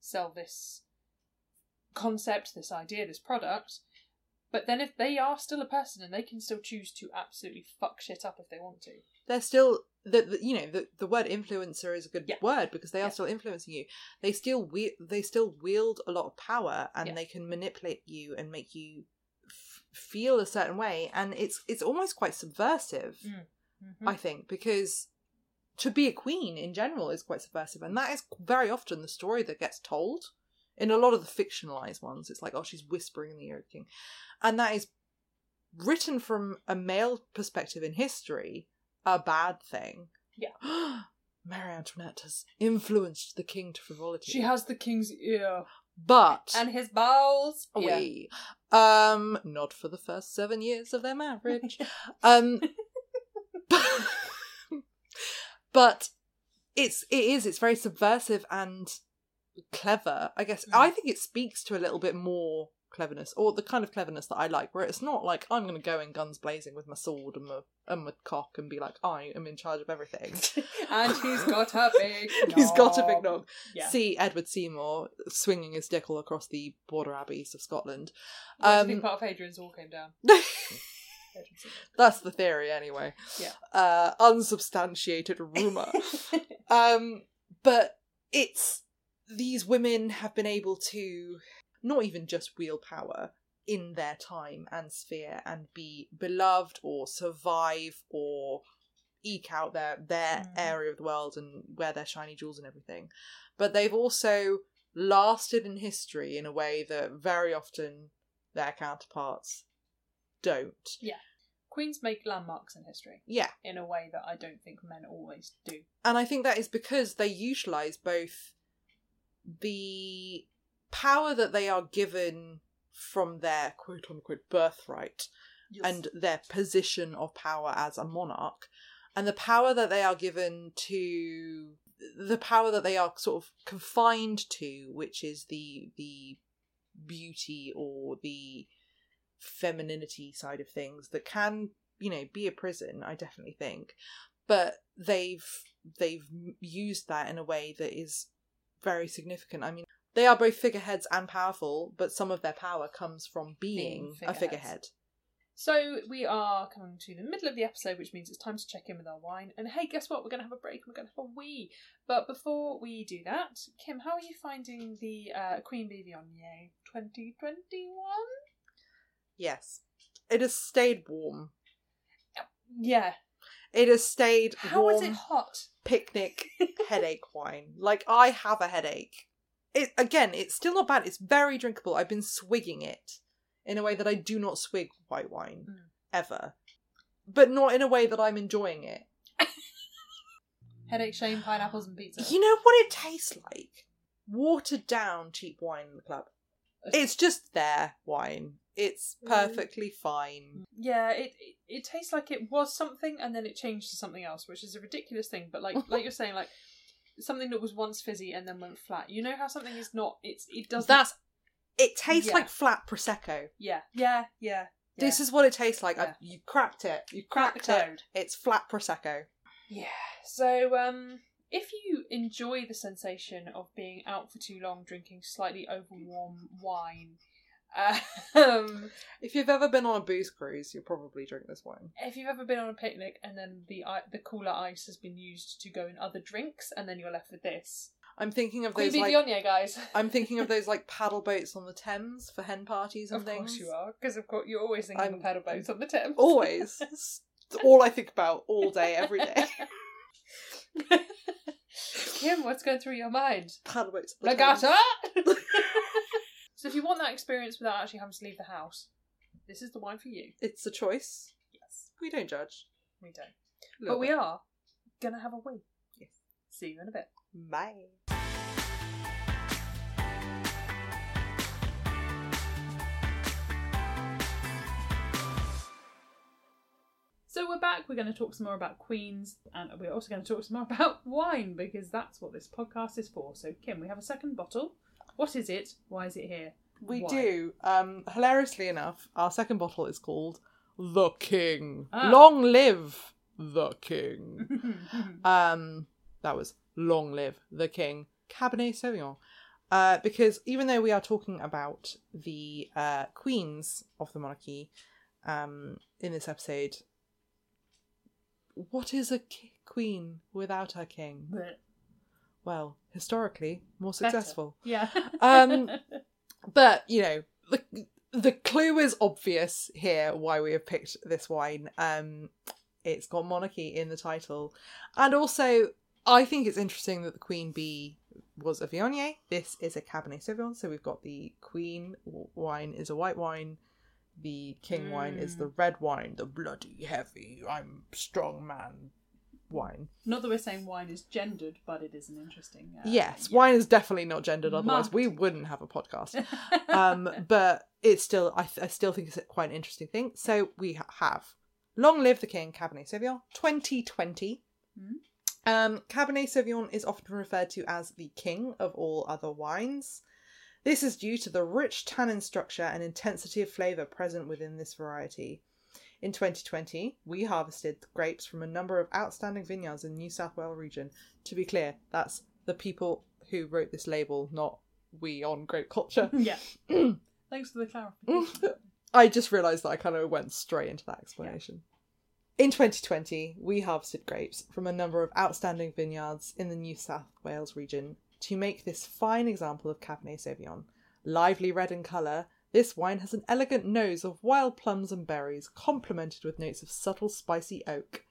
sell this concept, this idea, this product. But then if they are still a person and they can still choose to absolutely fuck shit up if they want to. They're still the, the you know the, the word influencer is a good Yeah. word because they are Yeah. still influencing you. They still we- they still wield a lot of power and Yeah. they can manipulate you and make you f- feel a certain way and it's it's almost quite subversive. Mhm. I think, because to be a queen in general is quite subversive, and that is very often the story that gets told. In a lot of the fictionalized ones, it's like, oh, she's whispering in the ear of the king. And that is written from a male perspective in history, a bad thing. Yeah. *gasps* Marie Antoinette has influenced the king to frivolity. She has the king's ear but and his bowels. Yeah. we um not for the first seven years of their marriage *laughs* um but, *laughs* but it's it is it's very subversive and clever i guess Mm. i think it speaks to a little bit more cleverness or the kind of cleverness that i like where it's not like i'm going to go in guns blazing with my sword and my and my cock and be like i am in charge of everything *laughs* *laughs* and he's got a big *laughs* he's got a big knob. Yeah. see edward seymour swinging his dick all across the border abbeys of scotland Where do you um, think part of Hadrian's Wall came down? That's the theory, anyway. Yeah. Uh, unsubstantiated rumor. um, but it's these women have been able to not even just wield power in their time and sphere and be beloved or survive or eke out their their Mm. area of the world and wear their shiny jewels and everything. But they've also lasted in history in a way that very often their counterparts don't. Yeah. Queens make landmarks in history Yeah. in a way that I don't think men always do. And I think that is because they utilize both the power that they are given from their quote unquote birthright and their position of power as a monarch, and the power that they are given to the power that they are sort of confined to, which is the the beauty or the femininity side of things that can you know be a prison i definitely think. But they've they've used that in a way that is very significant i mean they are both figureheads and powerful but some of their power comes from being, Being a figurehead So we are coming to the middle of the episode, which means it's time to check in with our wine. And hey, guess what? We're going to have a break. We're going to have a wee. But before we do that, Kim, how are you finding the uh, Queen Vivienne 2021? yes it has stayed warm Yeah. it has stayed How warm is it hot? Picnic *laughs* headache wine like i have a headache it again, it's still not bad. It's very drinkable. I've been swigging it in a way that I do not swig white wine Mm. ever, but not in a way that I'm enjoying it. *laughs* Headache, shame, pineapples, and pizza. You know what it tastes like? Watered down cheap wine in the club. It's just their wine. It's Mm. perfectly fine. Yeah, it, it it tastes like it was something and then it changed to something else, which is a ridiculous thing. But like like you're saying, like something that was once fizzy and then went flat. You know how something is not. It's it doesn't. That's it tastes Yeah. like flat prosecco. yeah yeah yeah. This is what it tastes like. I- Yeah. you cracked it. You Crack the cracked it. code. It's flat prosecco. Yeah. So, um, if you enjoy the sensation of being out for too long drinking slightly overwarm wine, um, If you've ever been on a booze cruise, you'll probably drink this wine. if you've ever been on a picnic and then the i- the cooler ice has been used to go in other drinks, and then you're left with this, I'm thinking of Queen those like Viognier, guys. I'm thinking of those like *laughs* paddle boats on the Thames for hen parties and things. Of things. course you are, because of course you're always thinking I'm- of paddle boats on the Thames. Always. It's *laughs* all I think about all day, every day. *laughs* Kim, what's going through your mind? paddle boats. on the Thames. Regatta. So if you want that experience without actually having to leave the house, this is the wine for you. It's a choice. Yes, We don't judge. we don't. A But little we are gonna have a wee. Yes. See you in a bit. Bye. So we're back. We're going to talk some more about queens, and we're also going to talk some more *laughs* about wine because that's what this podcast is for. So Kim, we have a second bottle. What is it? Why is it here? We Why? do. Um, hilariously enough, our second bottle is called The King. Ah. Long live the King. *laughs* um, that was Long Live the King. Cabernet Sauvignon. Uh, because even though we are talking about the uh, queens of the monarchy um, in this episode, what is a ki- queen without her king? Well, historically, more Better. successful. yeah. Um, *laughs* But you know, the the clue is obvious here why we have picked this wine. Um, it's got monarchy in the title, and also I think it's interesting that the Queen Bee was a Viognier. This is a Cabernet Sauvignon, so we've got the Queen wine is a white wine. The King wine is Mm. the red wine, the bloody heavy, I'm strong man wine. Not that we're saying wine is gendered, but it is an interesting. Uh, yes, yeah. wine is definitely not gendered. Otherwise, we wouldn't have a podcast. *laughs* um, but it's still I, I still think it's quite an interesting thing. So we ha- have Long Live the King Cabernet Sauvignon 2020. Mhm. Um, Cabernet Sauvignon is often referred to as the king of all other wines. This is due to the rich tannin structure and intensity of flavour present within this variety. In 2020, we harvested grapes from a number of outstanding vineyards in the New South Wales region. To be clear, that's the people who wrote this label, not we on Grape Culture. *laughs* yeah. *clears throat* Thanks for the clarification. *laughs* I just realised that I kind of went straight into that explanation. In 2020, we harvested grapes from a number of outstanding vineyards in the New South Wales region to make this fine example of Cabernet Sauvignon. Lively red in colour, this wine has an elegant nose of wild plums and berries, complemented with notes of subtle spicy oak.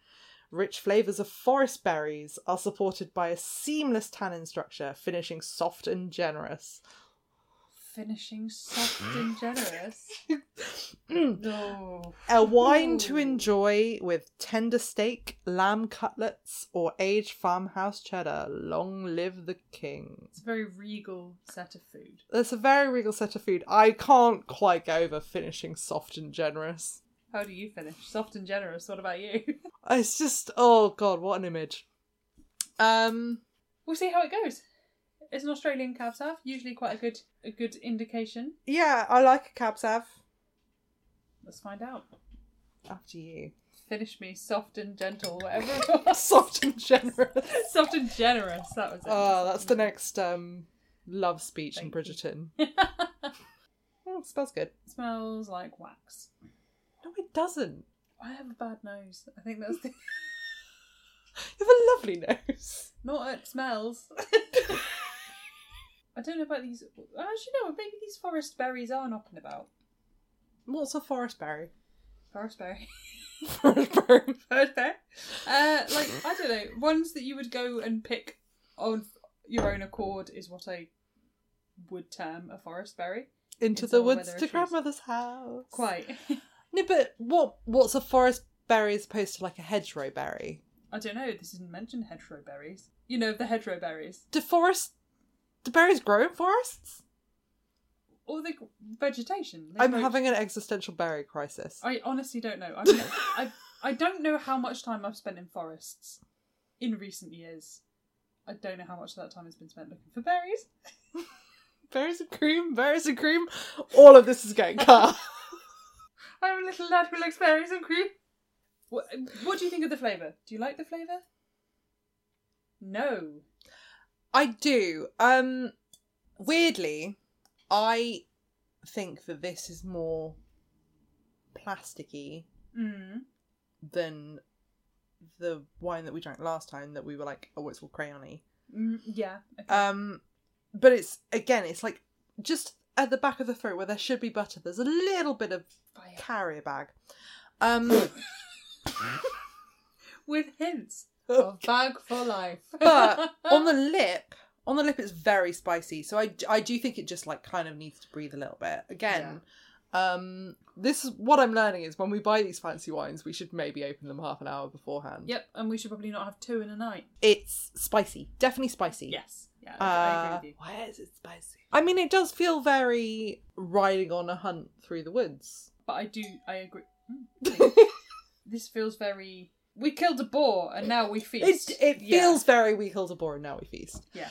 Rich flavours of forest berries are supported by a seamless tannin structure, finishing soft and generous. Finishing soft and generous. *laughs* No. A wine to enjoy with tender steak, lamb cutlets, or aged farmhouse cheddar. Long live the king. It's a very regal set of food. That's a very regal set of food. I can't quite go over finishing soft and generous. How do you finish? Soft and generous. What about you? *laughs* It's just oh god, what an image. Um, we'll see how it goes. It's an Australian cab sav, usually quite a good a good indication. yeah, I like a cab sav. Let's find out. After you, Finish me soft and gentle, whatever it *laughs* was. soft and generous. soft and generous. That was it. Oh, that's the next um love speech in Thank you. Bridgerton. *laughs* Oh, it smells good. It smells like wax. No, it doesn't. I have a bad nose. I think that's the *laughs* You have a lovely nose. not at smells. I don't know about these. Actually, no. Maybe these forest berries are knocking about. What's a forest berry? Forest berry. *laughs* Forest berry. Forest berry. Uh, like I don't know. Ones that you would go and pick on your own accord is what I would term a forest berry. Into In the woods to grandmother's house. Quite. *laughs* No, but what what's a forest berry as opposed to like a hedgerow berry? I don't know. This isn't mentioned hedgerow berries. You know the hedgerow berries Do forest do berries grow in forests? or the vegetation. They I'm grow- having an existential berry crisis. I honestly don't know. I, mean, *laughs* I I don't know how much time I've spent in forests in recent years. I don't know how much of that time has been spent looking for berries. *laughs* Berries and cream, berries and cream. All of this is getting cut. *laughs* I'm a little lad who likes berries and cream. What, what do you think of the flavour? Do you like the flavour? No. I do. Um weirdly, I think that this is more plasticky Mm. than the wine that we drank last time that we were like, oh, it's all crayony. Mm, yeah. Okay. Um, but it's again, it's like just at the back of the throat where there should be butter. There's a little bit of Fire. carrier bag. Um, *laughs* With hints of bag for life. *laughs* but on the *laughs* lip, on the lip, it's very spicy. So I, I do think it just like kind of needs to breathe a little bit. Again, um, this is what I'm learning is when we buy these fancy wines, we should maybe open them half an hour beforehand. Yep, and we should probably not have two in a night. It's spicy, definitely spicy. Yes. Yeah, Uh, why is it spicy? I mean, it does feel very riding on a hunt through the woods. But I do, I agree. Mm. *laughs* this feels very. We killed a boar and now we It, feast. it Yeah. feels very we killed a boar and now we feast. Yeah.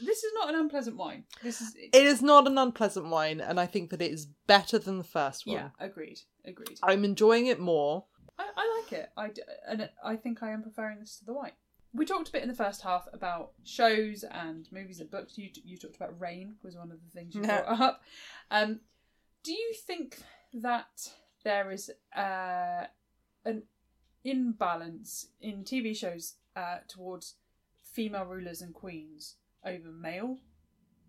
This is not an unpleasant wine. This is. It is not an unpleasant wine, and I think that it is better than the first one. yeah, agreed. Agreed. I'm enjoying it more. I, I like it. I and I think I am preferring this to the white. We talked a bit in the first half about shows and movies and books. You you talked about Reign was one of the things you *laughs* brought up. Um, do you think that there is uh, an imbalance in TV shows uh, towards female rulers and queens over male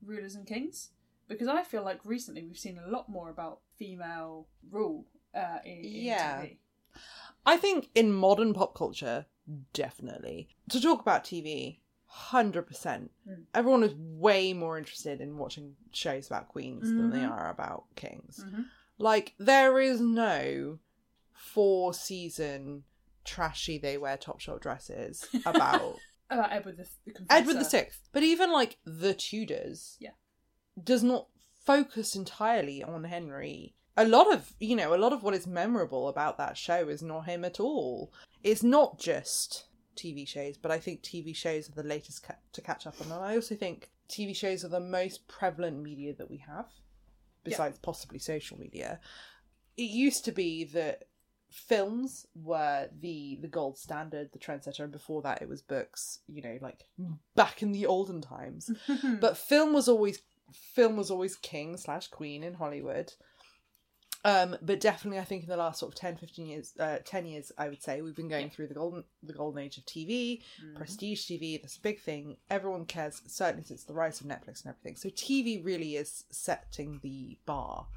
rulers and kings? Because I feel like recently we've seen a lot more about female rule uh, in, Yeah. TV. I think in modern pop culture, definitely. To talk about TV, 100%. Mm. Everyone is way more interested in watching shows about queens than they Mhm. are about kings. Mhm. Like, there is no four season trashy they wear top short dresses *laughs* about About Edward the, the Confessor. Edward the Sixth. But even like the Tudors, Yeah. does not focus entirely on Henry. A lot of you know, a lot of what is memorable about that show is not him at all. It's not just TV shows, but I think TV shows are the latest ca- to catch up on, and I also think TV shows are the most prevalent media that we have, besides possibly social media. It used to be that films were the the gold standard, the trendsetter, and before that it was books. You know, like back in the olden times. *laughs* But film was always film was always king slash queen in Hollywood. Um, but definitely, I think in the last sort of 10, 15 years, uh, ten years, I would say we've been going Yeah. through the golden the golden age of TV, Mhm. prestige TV. This big thing everyone cares. Certainly since the rise of Netflix and everything. So TV really is setting the bar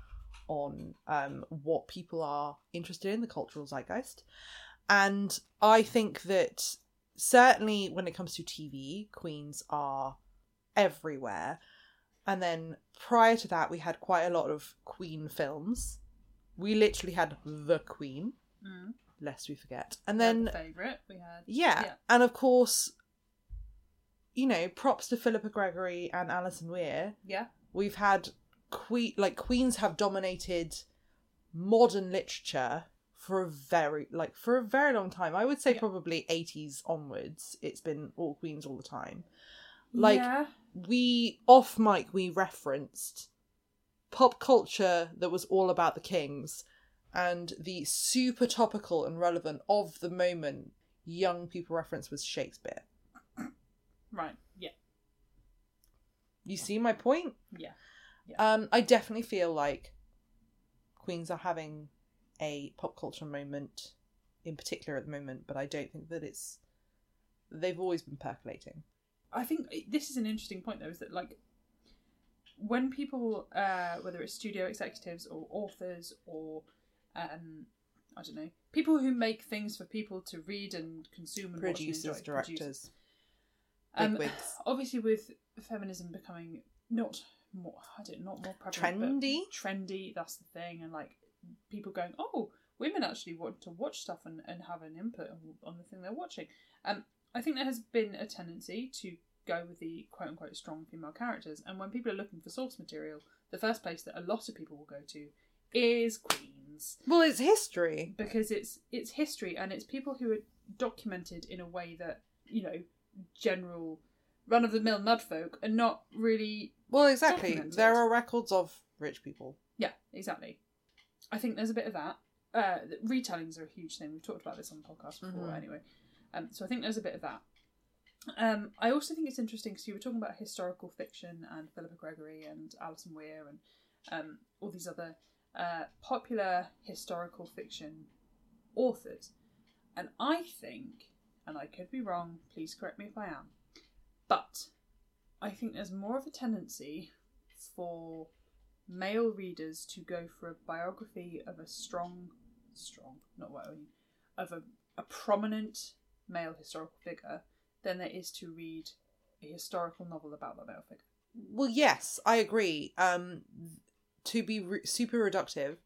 on um, what people are interested in, the cultural zeitgeist. And I think that certainly when it comes to TV, queens are everywhere. And then prior to that, we had quite a lot of queen films. We literally had The Queen, Mm. lest we forget. And then then, favorite we had. yeah. Yeah. And of course, you know, props to Philippa Gregory and Alison Weir. Yeah. We've had queen, like, queens have dominated modern literature for a very, like, for a very long time. I would say Yeah. probably 80s onwards. It's been all queens all the time. Like, yeah. we off mic we referenced pop culture that was all about the kings and the super topical and relevant of the moment young people reference was shakespeare Right. Yeah. you see my point Yeah. Um i definitely feel like queens are having a pop culture moment in particular at the moment but i don't think that it's they've always been percolating. I think this is an interesting point though, is that like when people, uh, whether it's studio executives or authors or um, I don't know, people who make things for people to read and consume and producers watch and enjoy, directors producers. Um, obviously, with feminism becoming not more I don't not more prevalent, Trendy? trendy. That's the thing, and like people going, oh, women actually want to watch stuff and, and have an input on, on the thing they're watching. Um, I think there has been a tendency to go with the quote unquote strong female characters, and when people are looking for source material, the first place that a lot of people will go to is Queens Well, it's history. because it's it's history and it's people who are documented in a way that you know general run of the mill mudfolk and not really Well, exactly. Documented. There are records of rich people. Yeah, exactly. I think there's a bit of that. Uh, retellings are a huge thing. We've talked about this on the podcast before, Mhm. anyway. Um, so I think there's a bit of that. Um, I also think it's interesting because you were talking about historical fiction and Philippa Gregory and Alison Weir and um, all these other uh, popular historical fiction authors. And I think, and I could be wrong, please correct me if I am, but I think there's more of a tendency for male readers to go for a biography of a strong, strong, not what I mean, of a, a prominent male historical figure than there is to read a historical novel about that male figure. Well, yes, I agree. Um, to be re- super reductive,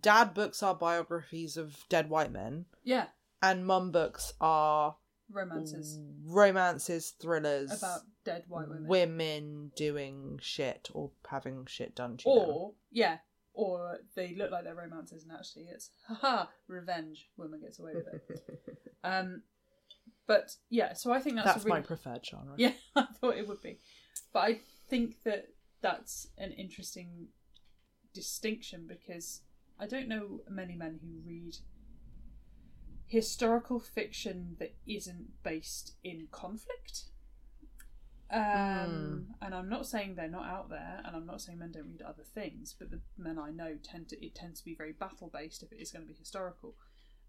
dad books are biographies of dead white men, Yeah, and mum books are romances romances, thrillers about dead white women. women doing shit or having shit done to them. or, yeah, or they look like they're romances and actually it's, haha, revenge, woman gets away with it. *laughs* Um, but yeah, so I think that's, That's really, my preferred genre. Yeah, *laughs* I thought it would be. But I think that that's an interesting distinction because I don't know many men who read historical fiction that isn't based in conflict. Um, and I'm not saying they're not out there, and I'm not saying men don't read other things, but the men I know tend to it tends to be very battle based if it is going to be historical.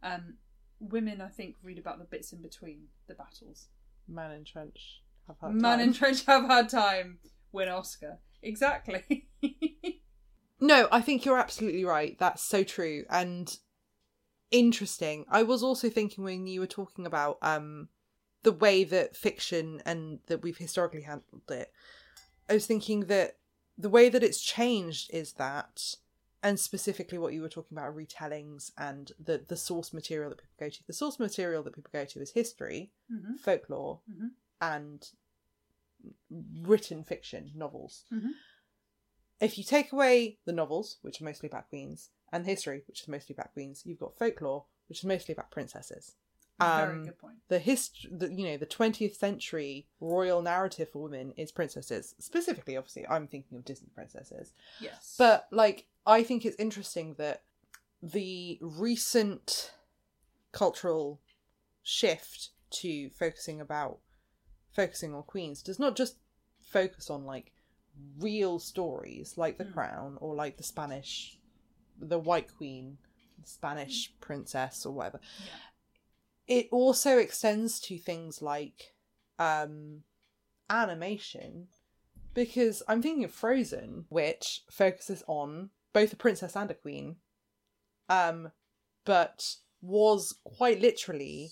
Um, women, I think, read about the bits in between the battles. Man in trench. Have had Man time. in Trench have had time. Win Oscar. Exactly. *laughs* No, I think you're absolutely right. That's so true and interesting. I was also thinking when you were talking about um the way that fiction and that we've historically handled it, I was thinking that the way that it's changed is that and specifically what you were talking about retellings and the the source material that people go to. The source material that people go to is history, Mhm. folklore, Mhm. and written fiction, novels Mhm. if you take away the novels, which are mostly about queens, and history, which is mostly about queens, you've got folklore, which is mostly about princesses. Very Um, good point. The hist, the, you know, the twentieth century royal narrative for women is princesses. Specifically, obviously, I'm thinking of Disney princesses. Yes. But like, I think it's interesting that the recent cultural shift to focusing about focusing on queens does not just focus on like real stories like the Mm. crown or like the spanish the white queen spanish princess or whatever Yeah. it also extends to things like um animation because i'm thinking of frozen which focuses on both a princess and a queen um but was quite literally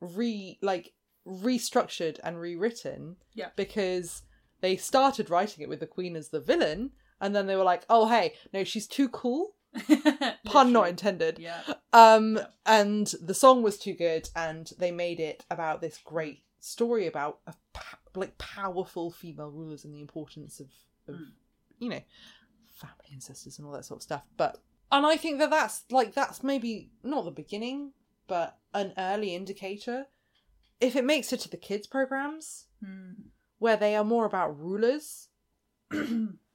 re like restructured and rewritten Yeah. because they started writing it with the queen as the villain and then they were like oh hey no she's too cool *laughs* pun not intended Yeah. um Yeah. and the song was too good and they made it about this great story about a pa- like powerful female rulers and the importance of, of Mm. you know family ancestors and all that sort of stuff but and i think that that's like that's maybe not the beginning but an early indicator if it makes it to the kids programs Hmm. where they are more about rulers *clears throat*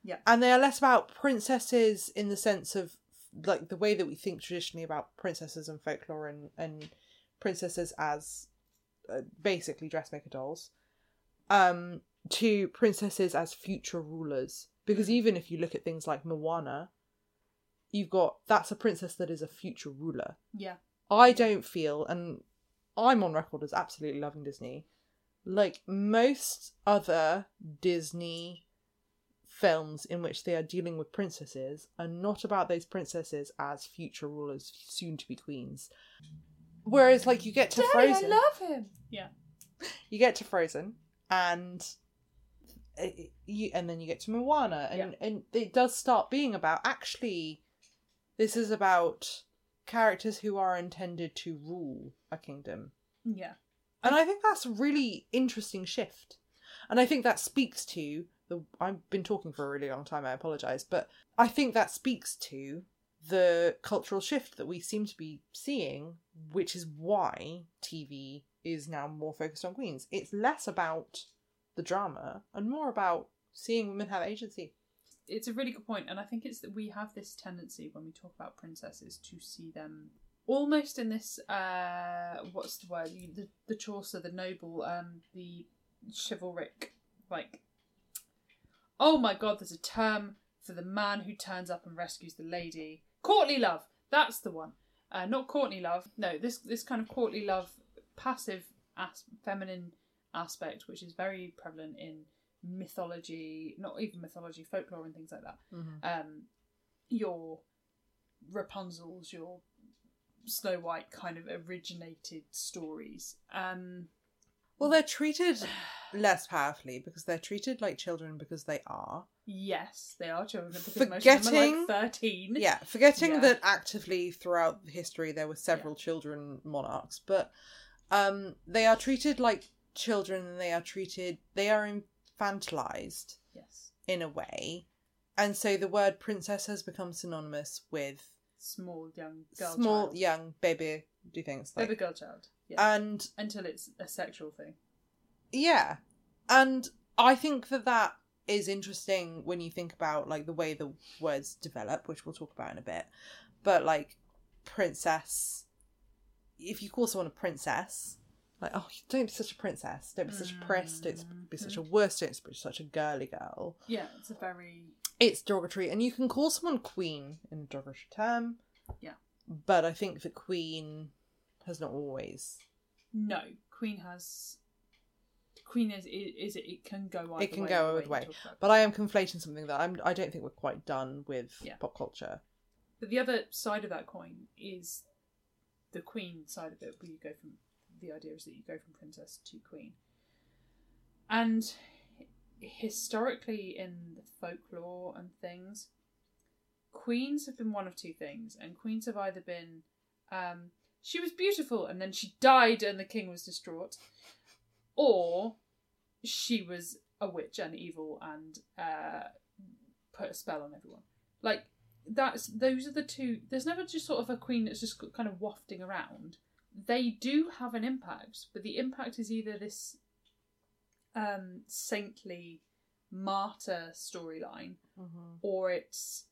yeah. and they are less about princesses in the sense of like the way that we think traditionally about princesses and folklore and and princesses as uh, basically dressmaker dolls um to princesses as future rulers because even if you look at things like Moana you've got that's a princess that is a future ruler Yeah. I don't feel, and I'm on record as absolutely loving Disney, like most other Disney films in which they are dealing with princesses are not about those princesses as future rulers, soon to be queens. Whereas, like, you get to Daddy, Frozen, I love him. Yeah. you get to Frozen, and uh, you, and then you get to Moana, and Yeah. and it does start being about actually, this is about characters who are intended to rule a kingdom, Yeah. and I think that's a really interesting shift, and I think that speaks to the. I've been talking for a really long time. I apologize, but I think that speaks to the cultural shift that we seem to be seeing, which is why TV is now more focused on queens. It's less about the drama and more about seeing women have agency. it's a really good point, and I think it's that we have this tendency when we talk about princesses to see them almost in this uh what's the word the, the Chaucer, the noble, um, the chivalric, like oh my god, there's a term for the man who turns up and rescues the lady. Courtly love, that's the one. Uh, not courtly love. No, this this kind of courtly love, passive, as- feminine aspect, which is very prevalent in mythology, not even mythology, folklore, and things like that. Um, your Rapunzel's, your Snow White kind of originated stories. Um, Well, they're treated *sighs* less powerfully because they're treated like children because they are. yes, they are children because most of them are Forgetting- like thirteen. Yeah, forgetting Yeah. that actively throughout history there were several children monarchs, but um, they are treated like children and they are treated, they are infantilized Yes, in a way. And so the word princess has become synonymous with small young girl small, child. young baby do things. Like, baby girl child. Yeah, And until it's a sexual thing. Yeah. And I think that that is interesting when you think about like the way the words develop, which we'll talk about in a bit. But like princess, if you call someone a princess, like oh, don't be such a princess, don't be such a priss, don't be such a mm-hmm. wuss, don't be such a girly girl. Yeah, it's a very It's derogatory, and you can call someone queen in a derogatory term. Yeah. But I think the queen has not always. no. Queen has. Queen is is it? It can go either It can way, go the either you way. But I am conflating something that I'm. I don't think we're quite done with Yeah. pop culture. But the other side of that coin is the queen side of it, where you go from the idea is that you go from princess to queen. And historically, in the folklore and things, queens have been one of two things, and queens have either been um, she was beautiful and then she died and the king was distraught, or she was a witch and evil and uh, put a spell on everyone. Like that's those are the two. There's never just sort of a queen that's just kind of wafting around. They do have an impact, but the impact is either this um, saintly martyr storyline, or it's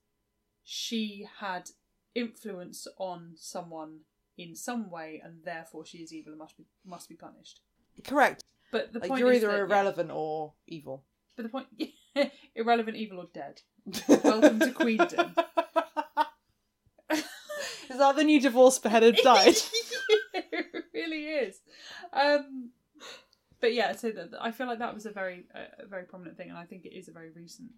she had influence on someone in some way, and therefore she is evil and must be must be punished. Correct. But the Like point you're is either that, yeah, irrelevant or evil. but the point, *laughs* irrelevant, evil, or dead. *laughs* Welcome to Queendom. *laughs* Is that the new divorce beheaded died? it really is. Um, but yeah, so that I feel like that was a very, a, a very prominent thing, and I think it is a very recent,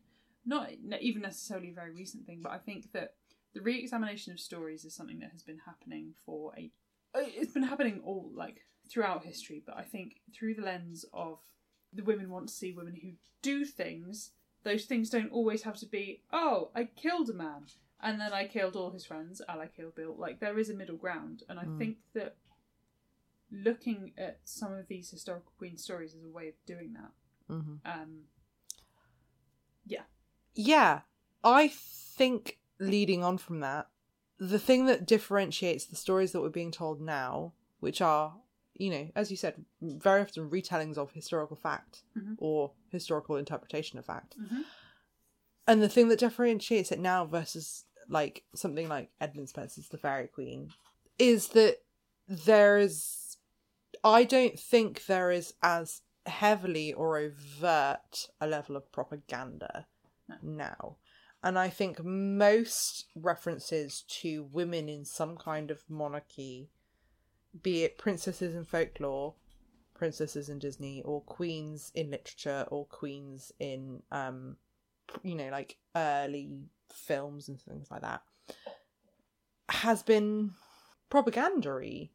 not not even necessarily a very recent thing, but I think that the re-examination of stories is something that has been happening for a. It's been happening all like throughout history, but I think through the lens of the women want to see women who do things. Those things don't always have to be, oh, I killed a man and then I killed all his friends, a la Kill Bill. Like there is a middle ground, and I Mm. think that looking at some of these historical queen stories is a way of doing that. hmm Um, Yeah, I think leading on from that, the thing that differentiates the stories that we're being told now, which are, you know, as you said, very often retellings of historical fact Mhm. or historical interpretation of fact, Mhm. and the thing that differentiates it now versus like something like Edmund Spenser's The Faerie Queene is that there is, I don't think there is as heavily or overt a level of propaganda No. now. And I think most references to women in some kind of monarchy, be it princesses in folklore, princesses in Disney, or queens in literature, or queens in, um, you know, like early films and things like that, has been propagandary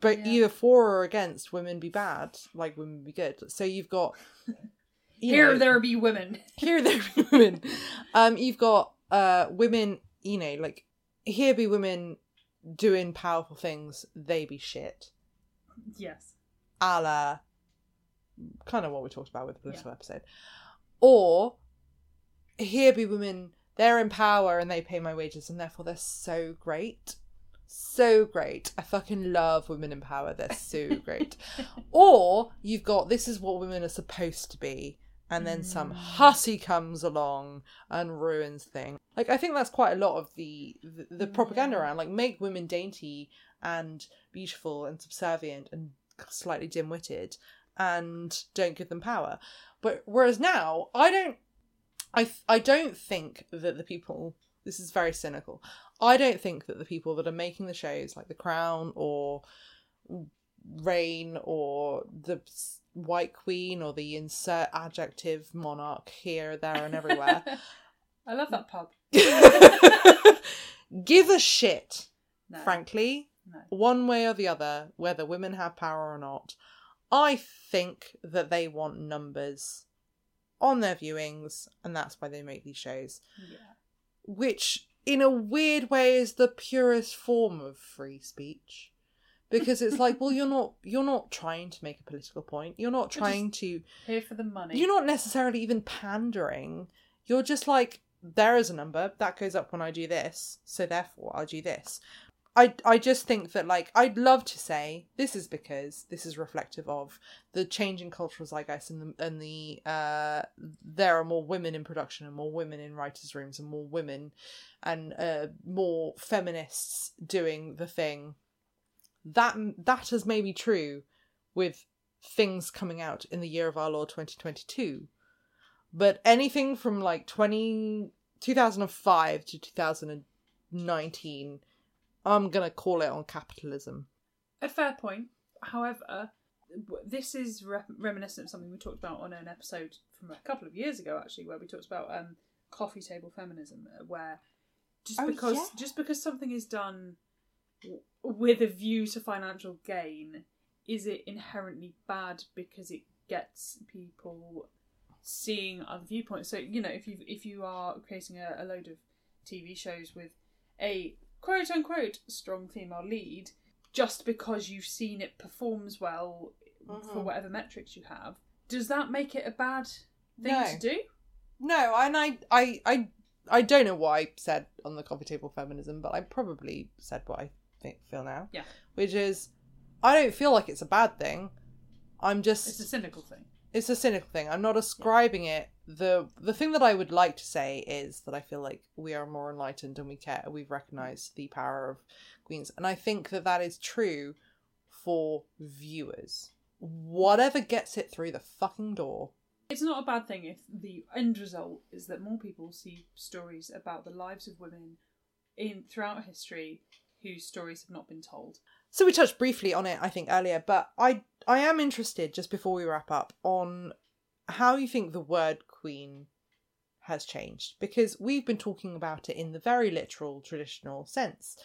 but Yeah. either for or against women be bad, like women be good. So you've got, *laughs* Here know, there be women. *laughs* here there be women. Um, you've got uh women, you know, like here be women doing powerful things. They be shit. Yes. a la kind of what we talked about with the political episode. Or here be women, they're in power and they pay my wages and therefore they're so great. So great. I fucking love women in power. They're so great. *laughs* or you've got this is what women are supposed to be. And then some Mm. hussy comes along and ruins things. Like I think that's quite a lot of the the, the propaganda around like make women dainty and beautiful and subservient and slightly dim-witted and don't give them power. But whereas now, I don't I I don't think that the people this is very cynical. I don't think that the people that are making the shows like The Crown or Reign or the White Queen or the insert adjective monarch here, there, and everywhere *laughs* I love that pub. *laughs* give a shit, No. frankly, No. one way or the other, whether women have power or not. I think that they want numbers on their viewings, and that's why they make these shows. Yeah. Which, in a weird way, is the purest form of free speech. Because it's like, well, you're not you're not trying to make a political point. You're not You're trying to Here for the money. you're not necessarily even pandering. You're just like, there is a number that goes up when I do this, so therefore I'll do this. I I just think that like I'd love to say this is because this is reflective of the changing cultural zeitgeist and the and the uh there are more women in production and more women in writers' rooms and more women and uh more feminists doing the thing. That that is maybe true with things coming out in the year of our Lord 2022. But anything from like 20, 2005 to 2019, I'm going to call it on capitalism. A fair point. However, this is re- reminiscent of something we talked about on an episode from a couple of years ago, actually, where we talked about um, coffee table feminism, uh, where just Oh, because yeah. just because something is done with a view to financial gain, is it inherently bad because it gets people seeing other viewpoints? So you know, if you if you are creating a, a load of TV shows with a quote unquote strong female lead, just because you've seen it performs well for Mhm. whatever metrics you have, does that make it a bad thing No. to do? No, and I, I, I, I don't know what I said on the coffee table feminism, but I probably said what I feel now. Yeah. Which is, I don't feel like it's a bad thing. I'm just It's a cynical thing. it's a cynical thing. I'm not ascribing it. the The thing that I would like to say is that I feel like we are more enlightened and we care. We've recognised the power of queens, and I think that that is true for viewers. Whatever gets it through the fucking door. It's not a bad thing if the end result is that more people see stories about the lives of women in throughout history whose stories have not been told. So we touched briefly on it, I think, earlier, but I I am interested just before we wrap up on how you think the word queen has changed because we've been talking about it in the very literal traditional sense,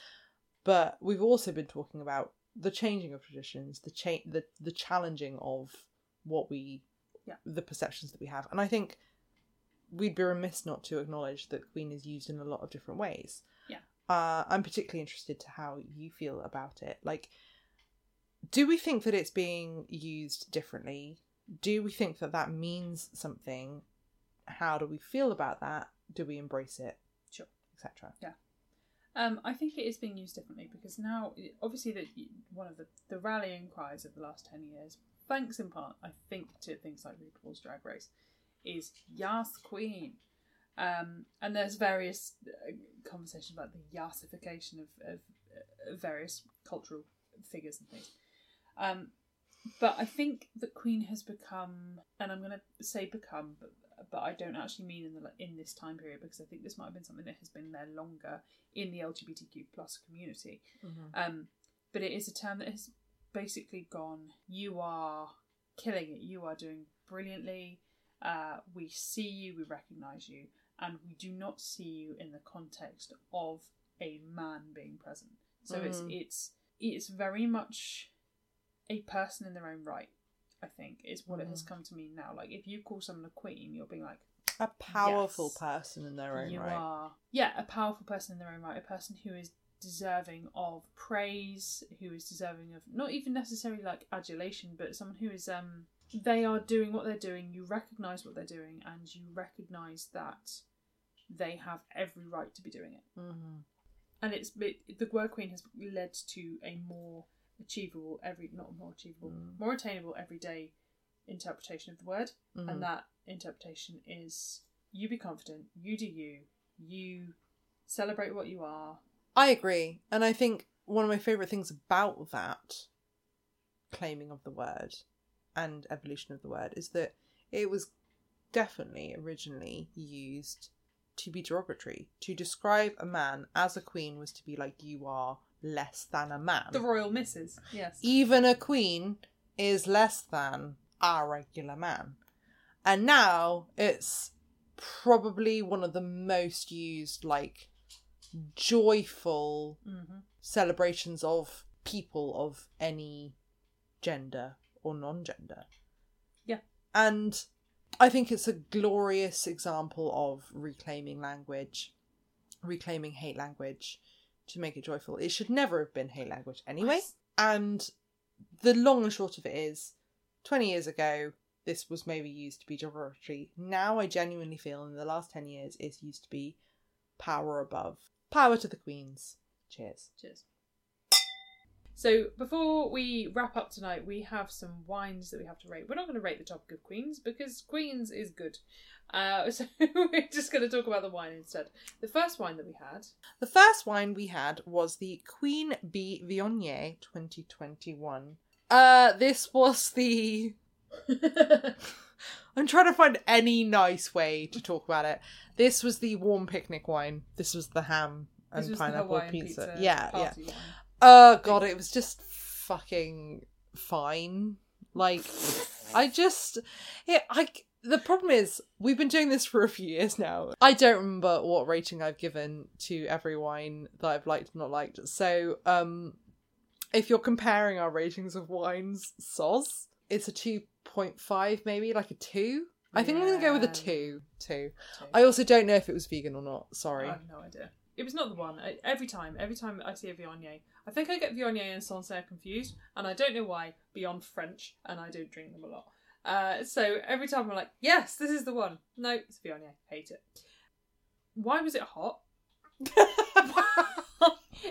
but we've also been talking about the changing of traditions, the cha- the the challenging of what we Yeah. the perceptions that we have, and I think we'd be remiss not to acknowledge that queen is used in a lot of different ways. Uh, I'm particularly interested to how you feel about it. Like, do we think that it's being used differently? Do we think that that means something? How do we feel about that? Do we embrace it? Sure. Etc. Yeah. Um, I think it is being used differently because now, obviously, that one of the, the rallying cries of the last ten years, thanks in part, I think, to things like RuPaul's Drag Race, is "Yas Queen," um, and there's various uh, conversations about the yassification of, of uh, various cultural figures and things. Um, but I think that Queen has become, and I'm going to say become, but but I don't actually mean in the in this time period because I think this might have been something that has been there longer in the LGBTQ plus community. Um, but it is a term that has basically gone. You are killing it. You are doing brilliantly. Uh, we see you. We recognise you, and we do not see you in the context of a man being present. So it's Mhm. it's it's very much a person in their own right, I think, is what it has Mm. come to mean now. Like, if you call someone a queen, you're being like, A powerful Yes. person in their own you right. are, yeah, a powerful person in their own right, a person who is deserving of praise, who is deserving of not even necessarily like adulation, but someone who is, um, they are doing what they're doing, you recognise what they're doing, and you recognise that they have every right to be doing it. Mm-hmm. and it's it, the word queen has led to a more achievable every not more achievable Mm. more attainable everyday interpretation of the word Mm-hmm. and that interpretation is you be confident you do you you celebrate what you are I agree. And I think one of my favourite things about that claiming of the word and evolution of the word is that it was definitely originally used to be derogatory. To describe a man as a queen was to be like, you are less than a man. the royal misses yes Even a queen is less than a regular man. And now it's probably one of the most used, like, joyful hmm celebrations of people of any gender or non gender. Yeah. And I think it's a glorious example of reclaiming language, reclaiming hate language to make it joyful. It should never have been hate language anyway. And the long and short of it is 20 years ago, this was maybe used to be derogatory. Now I genuinely feel in the last 10 years it's used to be power above. Power to the queens. Cheers. cheers so before we wrap up tonight we have some wines that we have to rate we're not going to rate the topic of queens because queens is good uh, *laughs* so we're just going to talk about the wine instead the first wine that we had The first wine we had was the Queen Bee Viognier 2021. Uh, this was the. *laughs* I'm trying to find any nice way to talk about it. This was the warm picnic wine. This was the ham and pineapple pizza. pizza Yeah, yeah. wine. Oh god, it was just fucking fine. Like, I *laughs* just, it, I. The problem is, we've been doing this for a few years now. I don't remember what rating I've given to every wine that I've liked and not liked. So, um, if you're comparing our ratings of wines, soz, it's a two point five, maybe like a two. I think I'm gonna go with a Yeah. two. Two. Two. I also don't know if it was vegan or not. Sorry. I have no idea. It was not the one. I, every time, every time I see a Viognier, I think I get Viognier and Sancerre confused, and I don't know why. Beyond French, and I don't drink them a lot. Uh, so every time I'm like, yes, this is the one. No, it's Viognier. Hate it. Why was it hot? *laughs*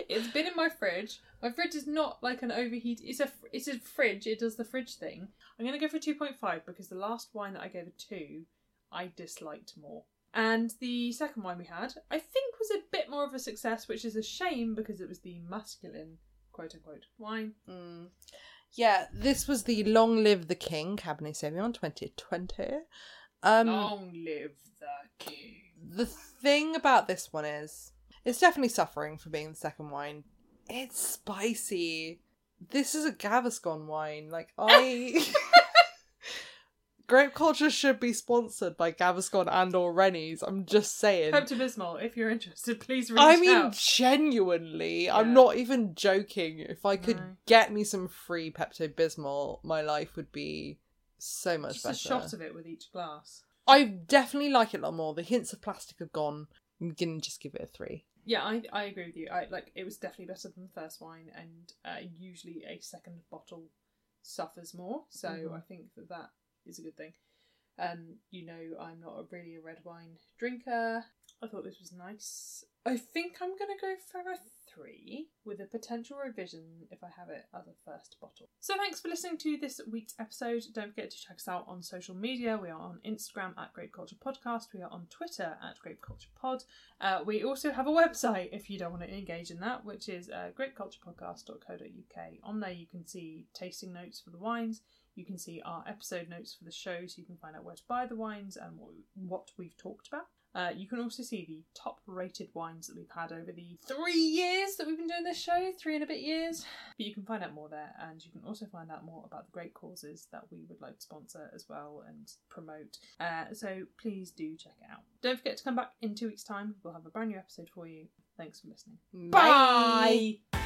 it's been in my fridge. My fridge is not like an overheat. It's a it's a fridge. It does the fridge thing. I'm gonna go for two point five because the last wine that I gave a two, I disliked more. And the second wine we had, I think, was a bit more of a success, which is a shame because it was the masculine quote unquote wine. Mm. Yeah, this was the Long Live the King Cabernet Sauvignon 2020. Um, Long live the king. The thing about this one is, it's definitely suffering for being the second wine. It's spicy. This is a Gaviscon wine. Like, I. *laughs* *laughs* Grape culture should be sponsored by Gaviscon and or Rennies. I'm just saying. Pepto Bismol, if you're interested, please reach out. I mean, out. genuinely, Yeah. I'm not even joking. If I could No. get me some free Pepto Bismol, my life would be so much Just better. a shot of it with each glass. I definitely like it a lot more. The hints of plastic have gone. I'm gonna just give it a three. Yeah, I, I agree with you. I like it was definitely better than the first wine, and uh, usually a second bottle suffers more. So Mhm. I think that that is a good thing. Um, you know, I'm not a, really a red wine drinker. I thought this was nice. I think I'm gonna go for a three with a potential revision if I have it as a first bottle. So thanks for listening to this week's episode. Don't forget to check us out on social media. We are on Instagram at Grape Culture Podcast. We are on Twitter at Grape Culture Pod. Uh, we also have a website if you don't want to engage in that, which is uh, grapeculturepodcast.co.uk. On there, you can see tasting notes for the wines. You can see our episode notes for the show, so you can find out where to buy the wines and what, we've talked about. Uh, you can also see the top rated wines that we've had over the three years that we've been doing this show, three and a bit years. But you can find out more there, and you can also find out more about the great causes that we would like to sponsor as well and promote. Uh, so please do check it out. Don't forget to come back in two weeks' time. We'll have a brand new episode for you. Thanks for listening. Bye.